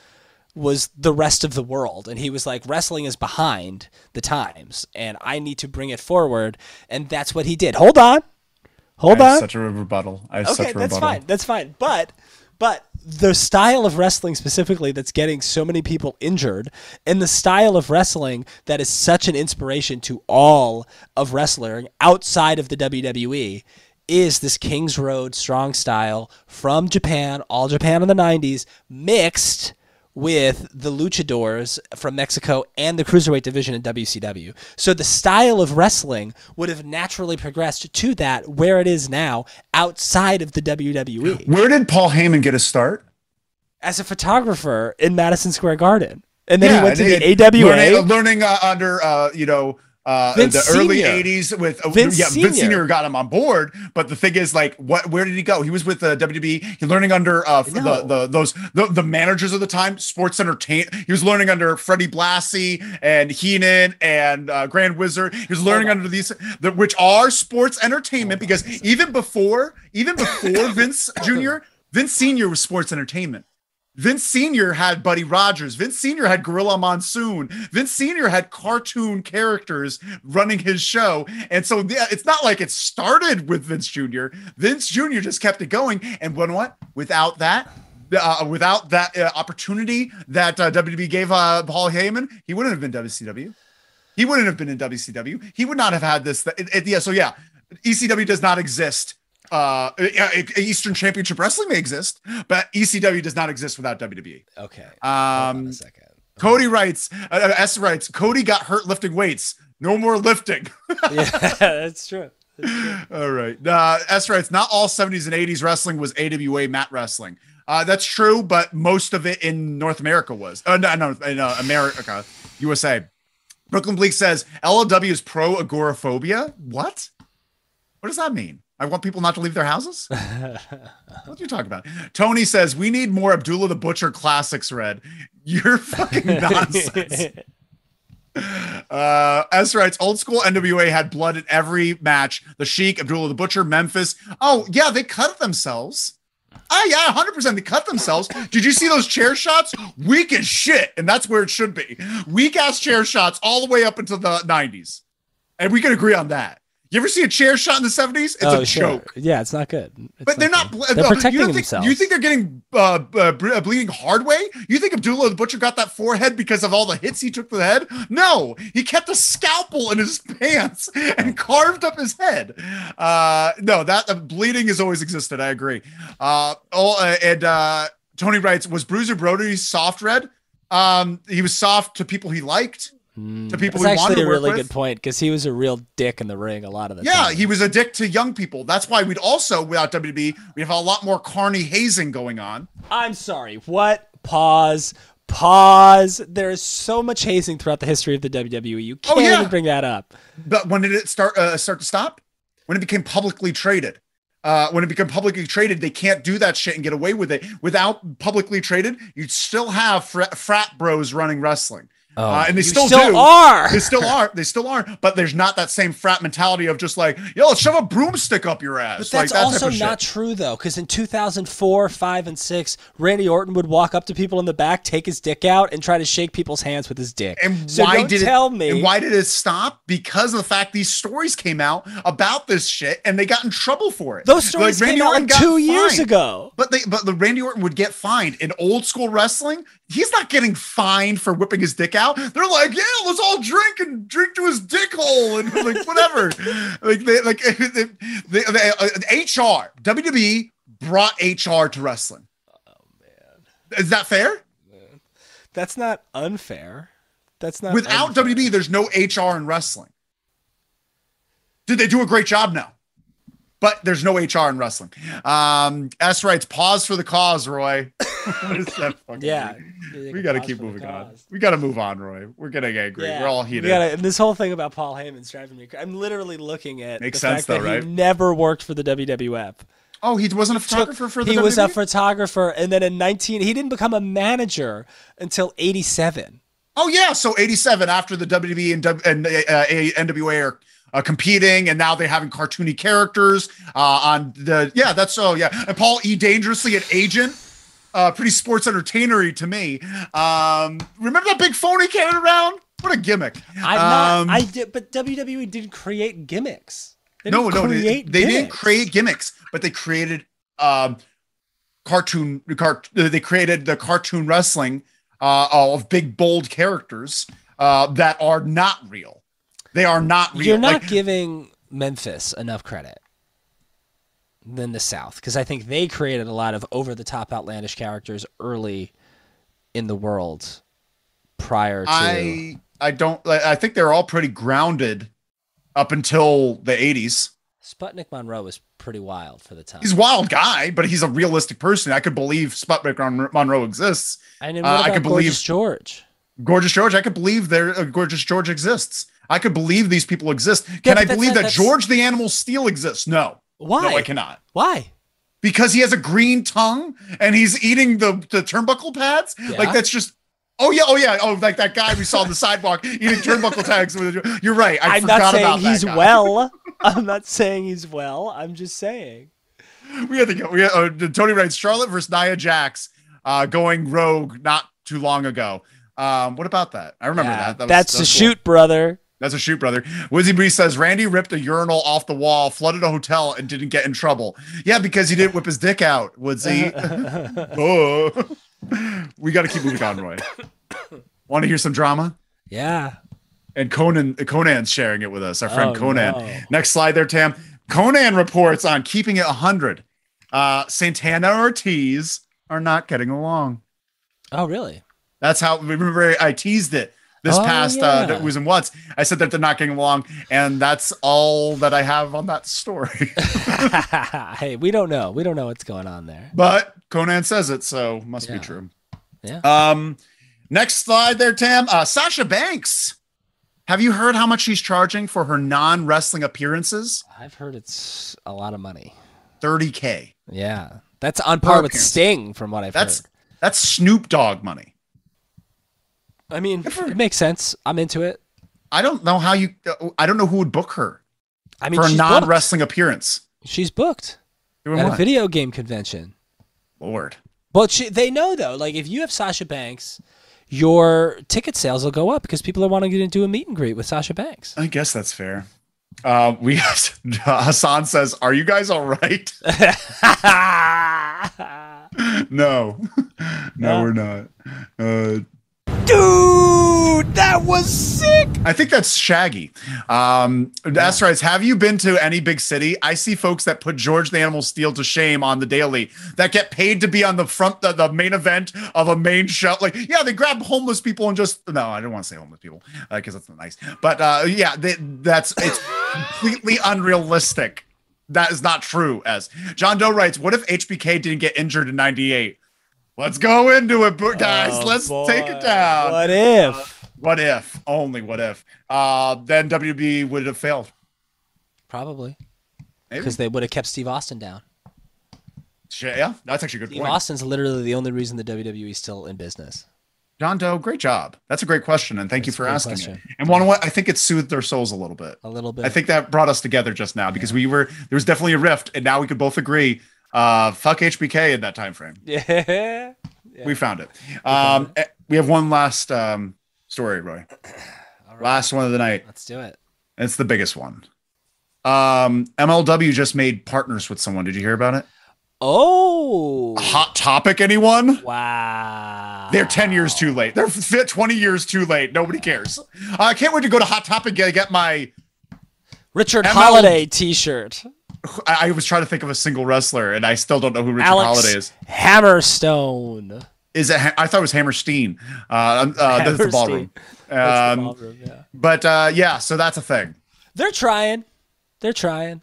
was the rest of the world, and he was like wrestling is behind the times, and I need to bring it forward, and that's what he did. Hold on, hold on. such a rebuttal. I Okay, that's rebuttal. fine. That's fine. But but the style of wrestling specifically that's getting so many people injured and the style of wrestling that is such an inspiration to all of wrestling outside of the WWE is this Kings Road strong style from Japan, all Japan in the 90s mixed with the luchadors from Mexico and the cruiserweight division in WCW. So the style of wrestling would have naturally progressed to that where it is now outside of the WWE Where did Paul Heyman get a start? as a photographer in Madison Square Garden. And then he went to the AWA. learning, learning uh, under uh, you know uh, Vince the early Senior. '80s with uh, Vince yeah, Senior. Vince Senior got him on board. But the thing is, like, what? Where did he go? He was with the WWE. He's learning under uh, the the those the, the managers of the time, Sports Entertain. He was learning under Freddie Blassie and Heenan and uh, Grand Wizard. He was learning Hold under these, the, which are sports entertainment. because even before, even before Vince Jr., Vince Senior was sports entertainment. Vince Sr. had Buddy Rogers. Vince Sr. had Gorilla Monsoon. Vince Sr. had cartoon characters running his show. And so yeah, it's not like it started with Vince Jr. Vince Jr. just kept it going. And know what? Without that, uh, without that uh, opportunity that uh, WWE gave uh, Paul Heyman, he wouldn't have been WCW. He wouldn't have been in WCW. He would not have had this. It, it- yeah. So yeah, ECW does not exist. Uh, Eastern Championship Wrestling may exist, but ECW does not exist without WWE. okay. Um, a second. Cody writes, uh, uh, S writes, Cody got hurt lifting weights. No more lifting. yeah, that's true. That's true. all right. Uh, S writes, not all 70s and 80s wrestling was AWA mat wrestling. Uh, that's true, but most of it in North America was. Uh, no, no, in uh, America, USA. Brooklyn Bleak says LLW is pro agoraphobia. What? What does that mean? I want people not to leave their houses. what are you talking about? Tony says we need more Abdullah the Butcher classics. Red, you're fucking nonsense. Uh, S writes, old school NWA had blood in every match. The Sheik, Abdullah the Butcher, Memphis. Oh yeah, they cut themselves. Oh yeah, hundred percent. They cut themselves. Did you see those chair shots? Weak as shit, and that's where it should be. Weak ass chair shots all the way up into the nineties, and we can agree on that. You ever see a chair shot in the seventies? It's oh, a sure. joke. Yeah, it's not good. It's But they're not. good. They're no, protecting you think, themselves. You think they're getting uh, uh, uh, bleeding hard way? You think Abdullah the Butcher got that forehead because of all the hits he took to the head? No, he kept a scalpel in his pants and carved up his head. Uh, no, that uh, bleeding has always existed. I agree. Uh, oh, uh, and uh, Tony writes, was Bruiser Brody soft red? Um, he was soft to people he liked. To people That's we wanted actually to a really with. good point because he was a real dick in the ring a lot of the Yeah, time. he was a dick to young people. That's why we'd also, without WB, we have a lot more carny hazing going on. I'm sorry. What? Pause. Pause. There is so much hazing throughout the history of the WWE. You can't Oh, yeah. even bring that up. But when did it start uh, start to stop? When it became publicly traded. Uh, when it became publicly traded, they can't do that shit and get away with it. Without publicly traded, you'd still have frat, frat bros running wrestling. Uh, and they Oh, You still, still do. are. They still are. They still are. But there's not that same frat mentality of just like, yo, let's shove a broomstick up your ass. But like that's that also of shit. not true though, because in 2004, five, and six, Randy Orton would walk up to people in the back, take his dick out, and try to shake people's hands with his dick. And so why don't did tell it? me? And why did it stop? Because of the fact these stories came out about this shit, and they got in trouble for it. Those stories Randy came out Orton like got two years fined. ago. But they, but the Randy Orton would get fined in old school wrestling. He's not getting fined for whipping his dick out. They're like, yeah, let's all drink and drink to his dick hole and like whatever. like they like they, they, they, uh, HR WWE brought HR to wrestling. Oh man, is that fair? That's not unfair. That's not Without unfair. WWE, there's no HR in wrestling. Did they do a great job? No. But there's no HR in wrestling. Um, S writes, pause for the cause, Roy. what is that fucking Yeah? We got to keep moving on. We got to move on, Roy. We're getting angry. We're all heated. We gotta, and this whole thing about Paul Heyman's driving me. cra- I'm literally looking at Makes the sense fact though, that right? he never worked for the WWF. oh, he wasn't a Took- photographer for the he was a photographer, and then in 19, he didn't become a manager until 87. Oh yeah, so '87 after the WWE and, W- and uh, NWA are uh, competing, and now they're having cartoony characters uh, on the yeah. That's oh yeah, and Paul E. Dangerously an agent, uh, pretty sports entertainery to me. Um, remember that big phone he carried around? What a gimmick! I'm Um, not. I did, but WWE didn't create gimmicks. They no, no, they, they didn't create gimmicks, but they created um, cartoon. Car, they created the cartoon wrestling uh, of big bold characters uh, that are not real. They are not real. You're not Like, giving Memphis enough credit than the South because I think they created a lot of over the top outlandish characters early in the world prior to. I I don't. I I think they're all pretty grounded up until the '80s. Sputnik Monroe was pretty wild for the time. He's a wild guy, but he's a realistic person. I could believe Sputnik Monroe exists. and then uh, I could believe- Gorgeous George? Gorgeous George, I could believe there. Uh, Gorgeous George exists. I could believe these people exist. Can I believe that that's- George the Animal Steele exists? No. Why? No, I cannot. Why? Because he has a green tongue and he's eating the, the turnbuckle pads. Yeah. Like that's just. Oh yeah, oh yeah, oh like that guy we saw on the sidewalk eating turnbuckle tags. With, you're right. I I'm forgot not saying about that he's guy. well. I'm not saying he's well. I'm just saying. we had to go. We had, uh, Tony writes Charlotte versus Nia Jax uh, going rogue not too long ago. Um, what about that? I remember Yeah, that. that was- that's that a was cool. shoot, brother. That's a shoot, brother. Wizzy Bree says Randy ripped a urinal off the wall, flooded a hotel, and didn't get in trouble. Yeah, because he didn't whip his dick out, Woodsy. oh. We got to keep moving on, Roy. Want to hear some drama? Yeah. And Conan, Conan's sharing it with us. Our friend Oh, Conan. no. Next slide there, Tam. Conan reports on keeping it 100. Uh, Santana Ortiz are not getting along. Oh, really? That's how remember I teased it this Oh, past yeah. uh was in what's I said that they're not getting along, and that's all that I have on that story. hey, we don't know. We don't know what's going on there. but Conan says it, so must Yeah. be true. Yeah. Um, next slide there, Tam. Uh, Sasha Banks. Have you heard how much she's charging for her non wrestling appearances? I've heard it's a lot of money. 30K. Yeah. That's on par with. Sting from what I've That's heard. that's Snoop Dogg money. I mean, for- it makes sense. I'm into it. I don't know how you, uh, I don't know who would book her I mean, for a non wrestling appearance. She's booked Doing at a video game convention. Lord. But she, they know though, like if you have Sasha Banks, your ticket sales will go up because people are wanting to do a meet and greet with Sasha Banks. I guess that's fair. Uh, we Hassan says, "Are you guys all right?" no, no, No. we're not. Uh, Dude, that was sick. I think that's Shaggy. Um, that's right. Have you been to any big city? I see folks that put George the Animal Steele to shame on the daily that get paid to be on the front, the, the main event of a main show. Like, yeah, they grab homeless people and just no, I don't want to say homeless people because that's not nice. But uh, yeah, they, that's it's completely unrealistic. That is not true. As John Doe writes, what if HBK didn't get injured in '98? Let's go into it, guys. Oh, Let's take it down. What if? What if? Only what if? Uh, then WB would have failed. Probably because they would have kept Steve Austin down. Yeah, that's actually a good Steve point. Austin's literally the only reason the WWE is still in business. John Doe, great job. That's a great question, and thank That's you for asking question. it. And one what I think it soothed their souls a little bit. A little bit. I think that brought us together just now because we were there was definitely a rift, and now we could both agree. Uh, fuck HBK in that time frame. Yeah. We found it. Um, eh, we have one last um, story, Roy. Right. Last one of the night. Let's do it. It's the biggest one. Um, MLW just made partners with someone. Did you hear about it? Oh. Hot topic, anyone? Wow. They're 10 years too late. They're fit 20 years too late. Nobody cares. I can't wait to go to Hot Topic and get my. Richard ML Holliday T-shirt. I I was trying to think of a single wrestler, and I still don't know who Richard Alex Holliday is. Hammerstone. Is it? I thought it was Hammerstein. Uh, uh, that's the ballroom. That's the Um, ballroom, yeah. but uh, yeah, so that's a thing. They're trying. They're trying.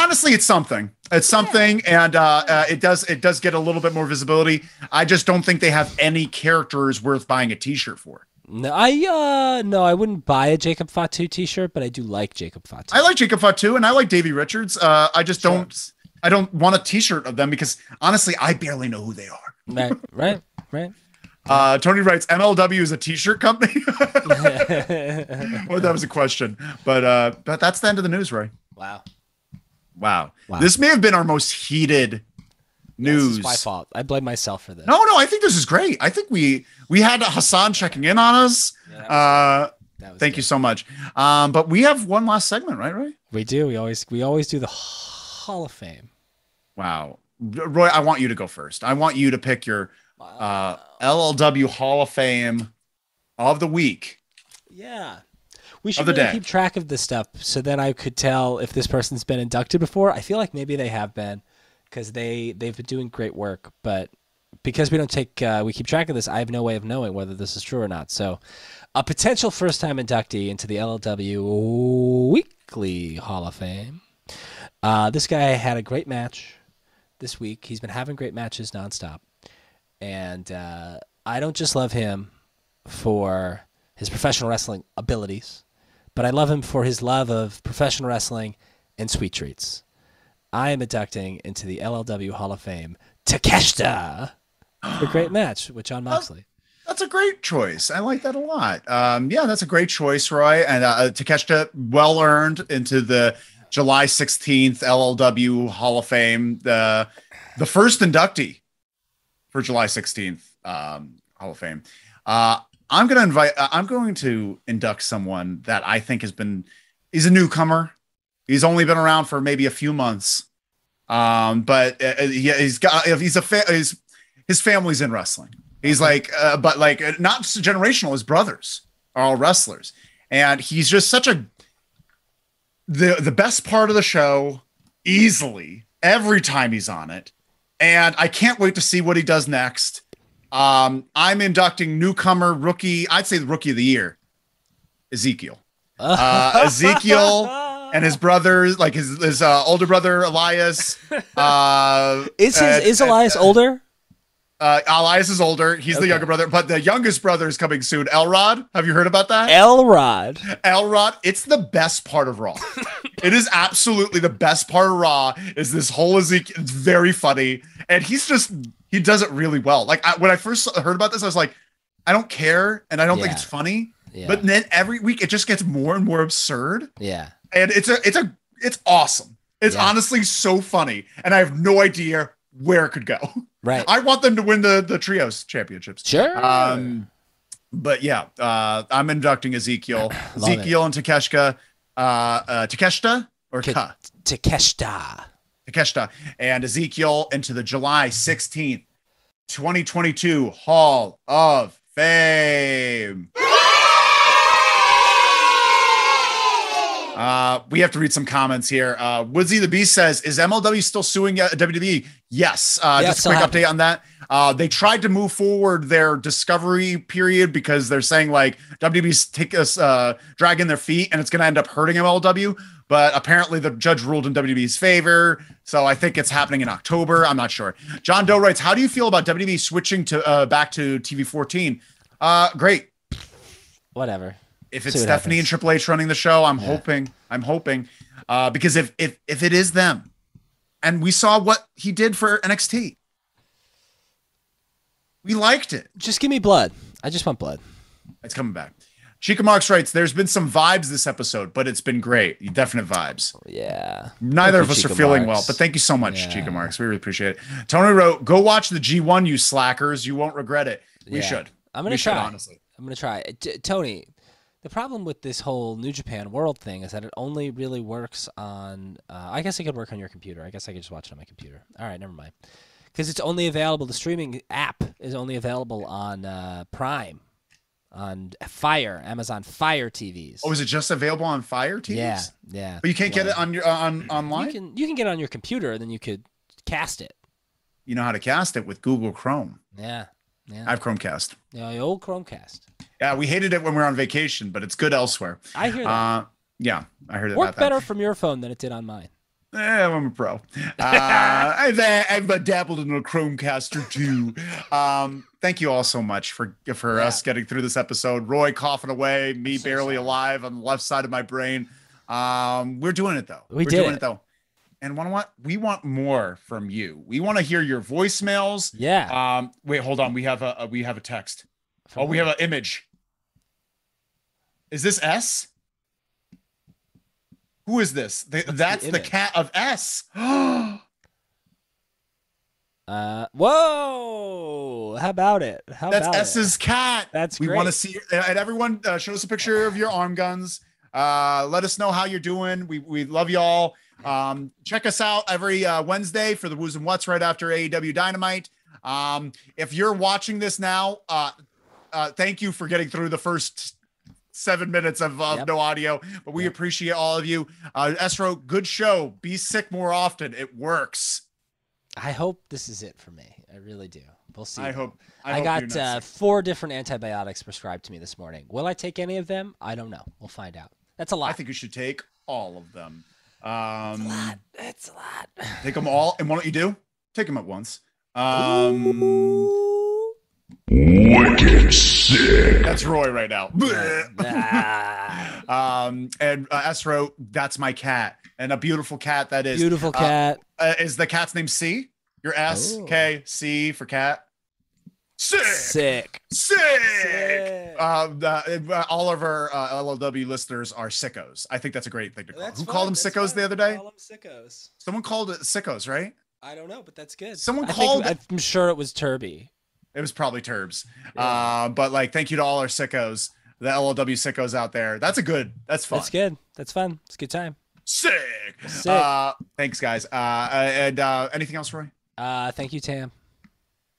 Honestly, it's something. It's something, and uh, uh, it does it does get a little bit more visibility. I just don't think they have any characters worth buying a T-shirt for. No, I uh no, I wouldn't buy a Jacob Fatu T-shirt, but I do like Jacob Fatu. I like Jacob Fatu and I like Davey Richards. Uh, I just Sure. don't. I don't want a T-shirt of them because honestly, I barely know who they are. right, right, right. Uh, Tony writes, MLW is a T-shirt company. well, that was a question, but uh, but that's the end of the news, Roy. wow. Wow. Wow. this may have been our most heated This news. is my fault. I blame myself for this. No, no, I think this is great. I think we we had Hassan checking in on us. Yeah, Uh, thank good. you so much. Um, but we have one last segment, right, Roy? We do. We always we always do the Hall of Fame. Wow, Roy, I want you to go first. I want you to pick your uh, LLW Hall of Fame of the week. Yeah. We should really keep track of this stuff so then I could tell if this person's been inducted before. I feel like maybe they have been because they they've been doing great work, but because we don't take uh, we keep track of this, I have no way of knowing whether this is true or not. So, a potential first time inductee into the LLW Weekly Hall of Fame. Uh, this guy had a great match this week. He's been having great matches nonstop, and uh, I don't just love him for his professional wrestling abilities, but I love him for his love of professional wrestling and sweet treats. I am inducting into the LLW Hall of Fame Takeshita for a great match with Jon Moxley. That's a great choice. I like that a lot. Um, yeah, that's a great choice, Roy. And uh, Takeshita, well earned into the July 16th LLW Hall of Fame, the the first inductee for July 16th um, Hall of Fame. Uh, I'm gonna invite. Uh, I'm going to induct someone that I think has been. is a newcomer. He's only been around for maybe a few months, um, but uh, he, he's got. He's a fa- he's, his family's in wrestling. He's like, uh, but like uh, not generational. His brothers are all wrestlers, and he's just such a the the best part of the show easily every time he's on it, and I can't wait to see what he does next. Um, I'm inducting newcomer rookie. I'd say the rookie of the year Ezekiel. Uh, Ezekiel and his brothers, like his his uh, older brother Elias. Uh, is his and- is Elias and, older? Uh, Elias is older. He's the younger brother, but the youngest brother is coming soon. Elrod, have you heard about that? Elrod. Elrod, it's the best part of Raw. it is absolutely the best part of Raw. Is this whole Ezekiel? It's very funny, and he's just he does it really well. Like I, when I first heard about this, I was like, I don't care, and I don't think it's funny. Yeah. But then every week it just gets more and more absurd, yeah. And it's a it's a it's awesome. It's Yeah. honestly so funny, and I have no idea where it could go. Right. I want them to win the the trios championships. sure. Um, but yeah, uh, I'm inducting Ezekiel, Love it. Ezekiel and Takeshka, uh, uh, Takeshita or Ke- Ta, Takeshita. Takeshita, and Ezekiel into the July 16th, 2022 Hall of Fame. Uh, we have to read some comments here. Uh, Woodsy the Beast says, "Is MLW still suing uh, WWE?" Yes. Uh, Yeah, just a quick update on that. Uh, they tried to move forward their discovery period because they're saying like WWE's take us uh, dragging their feet and it's going to end up hurting MLW. But apparently the judge ruled in WWE's favor, so I think it's happening in October. I'm not sure. John Doe writes, "How do you feel about WWE switching to uh, back to TV 14?" Uh, great Whatever. If it's Stephanie happens. and Triple H running the show, I'm Yeah. hoping, I'm hoping, uh, because if if if it is them, and we saw what he did for NXT, we liked it. Just give me blood. I just want blood. It's coming back. Chica Marks writes, "There's been some vibes this episode, but it's been great. Definite vibes. Yeah. Neither Thank of us are feeling Marks. well, but thank you so much, Yeah. Chica Marks. We really appreciate it." Tony wrote, "Go watch the G1, you slackers. You won't regret it. We Yeah. should. I'm gonna we should, try. honestly. I'm gonna try. T- Tony, the problem with this whole New Japan World thing is that it only really works on. Uh, I guess it could work on your computer. I guess I could just watch it on my computer. All right, never mind. Because it's only available. The streaming app is only available on uh, Prime, on Fire, Amazon Fire TVs. Oh, is it just available on Fire TVs? yeah, yeah. but you can't get it on your on online. You can you can get it on your computer, and then you could cast it. you know how to cast it with Google Chrome. Yeah, yeah. I have Chromecast. yeah the old Chromecast. Yeah, we hated it when we were on vacation, but it's good elsewhere. I hear that. Uh, yeah, I heard it. Worked about that. better from your phone than it did on mine. Eh, I'm a pro. Uh, I've, I've dabbled in a Chromecast or two. Um, thank you all so much for for Yeah. us getting through this episode. Roy coughing away, me So barely alive on the left side of my brain. Um, we're doing it though. We are doing it. it though. And want what? We want more from you. We want to hear your voicemails. Yeah. Um, wait, hold on. We have a, a we have a text. From Oh, we have an image. Is this S? Who is this? The- the that's the image? cat of S. Uh, whoa! How about it? How that's about it? S's cat. That's we want to see and everyone uh, show us a picture of your arm guns. Uh, let us know how you're doing. We we love y'all. Um, check us out every uh, Wednesday for the Woos and What's right after AEW Dynamite. Um, if you're watching this now, uh, uh, thank you for getting through the first seven minutes of, of Yep. no audio, but we Yep. appreciate all of you. Uh, Esro, good show. Be sick more often. It works. I hope this is it for me. I really do. We'll see. I hope. I, I, hope got uh, four different antibiotics prescribed to me this morning. Will I take any of them? I don't know. We'll find out. That's a lot. I think you should take all of them. It's a Um, lot. It's a lot. take them all, and why don't you do? Take them at once. Um, Ooh. Wicked sick. that's Roy right now. Um, and uh, Esro, that's my cat, and a beautiful cat that is. Beautiful Uh, cat. Uh, is the cat's name C? Your S Oh. K C for cat. Sick, sick. Sick. Sick. Uh, the- uh, all of our uh, LLW listeners are sickos. I think that's a great thing to call. That's Who fine, called them that's sickos fine. the other day? Call 'em sickos. Someone called it sickos, right? I don't know, but that's good. Someone I called Think, I'm sure it was Turby. It was probably Turbs. Yeah. Uh, but like, thank you to all our sickos, the LLW sickos out there. That's a good. That's fun. That's good. That's fun. It's a good time. Sick. Sick. Uh, thanks, guys. Uh, uh, and uh, anything else, Roy? Uh, thank you, Tam.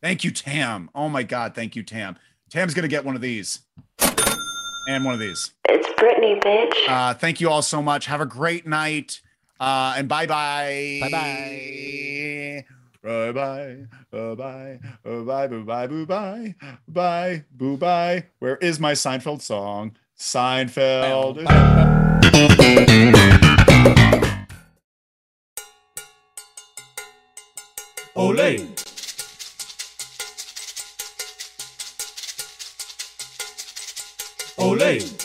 Thank you, Tam. Oh my God, thank you, Tam. Tam's gonna get one of these and one of these. It's Brittany, bitch. Uh, thank you all so much. Have a great night. Uh, and bye bye. Bye bye bye bye bye bye bye bye, bye bye, bye bye, bye. Where is my Seinfeld song? Seinfeld. Olay. Olay.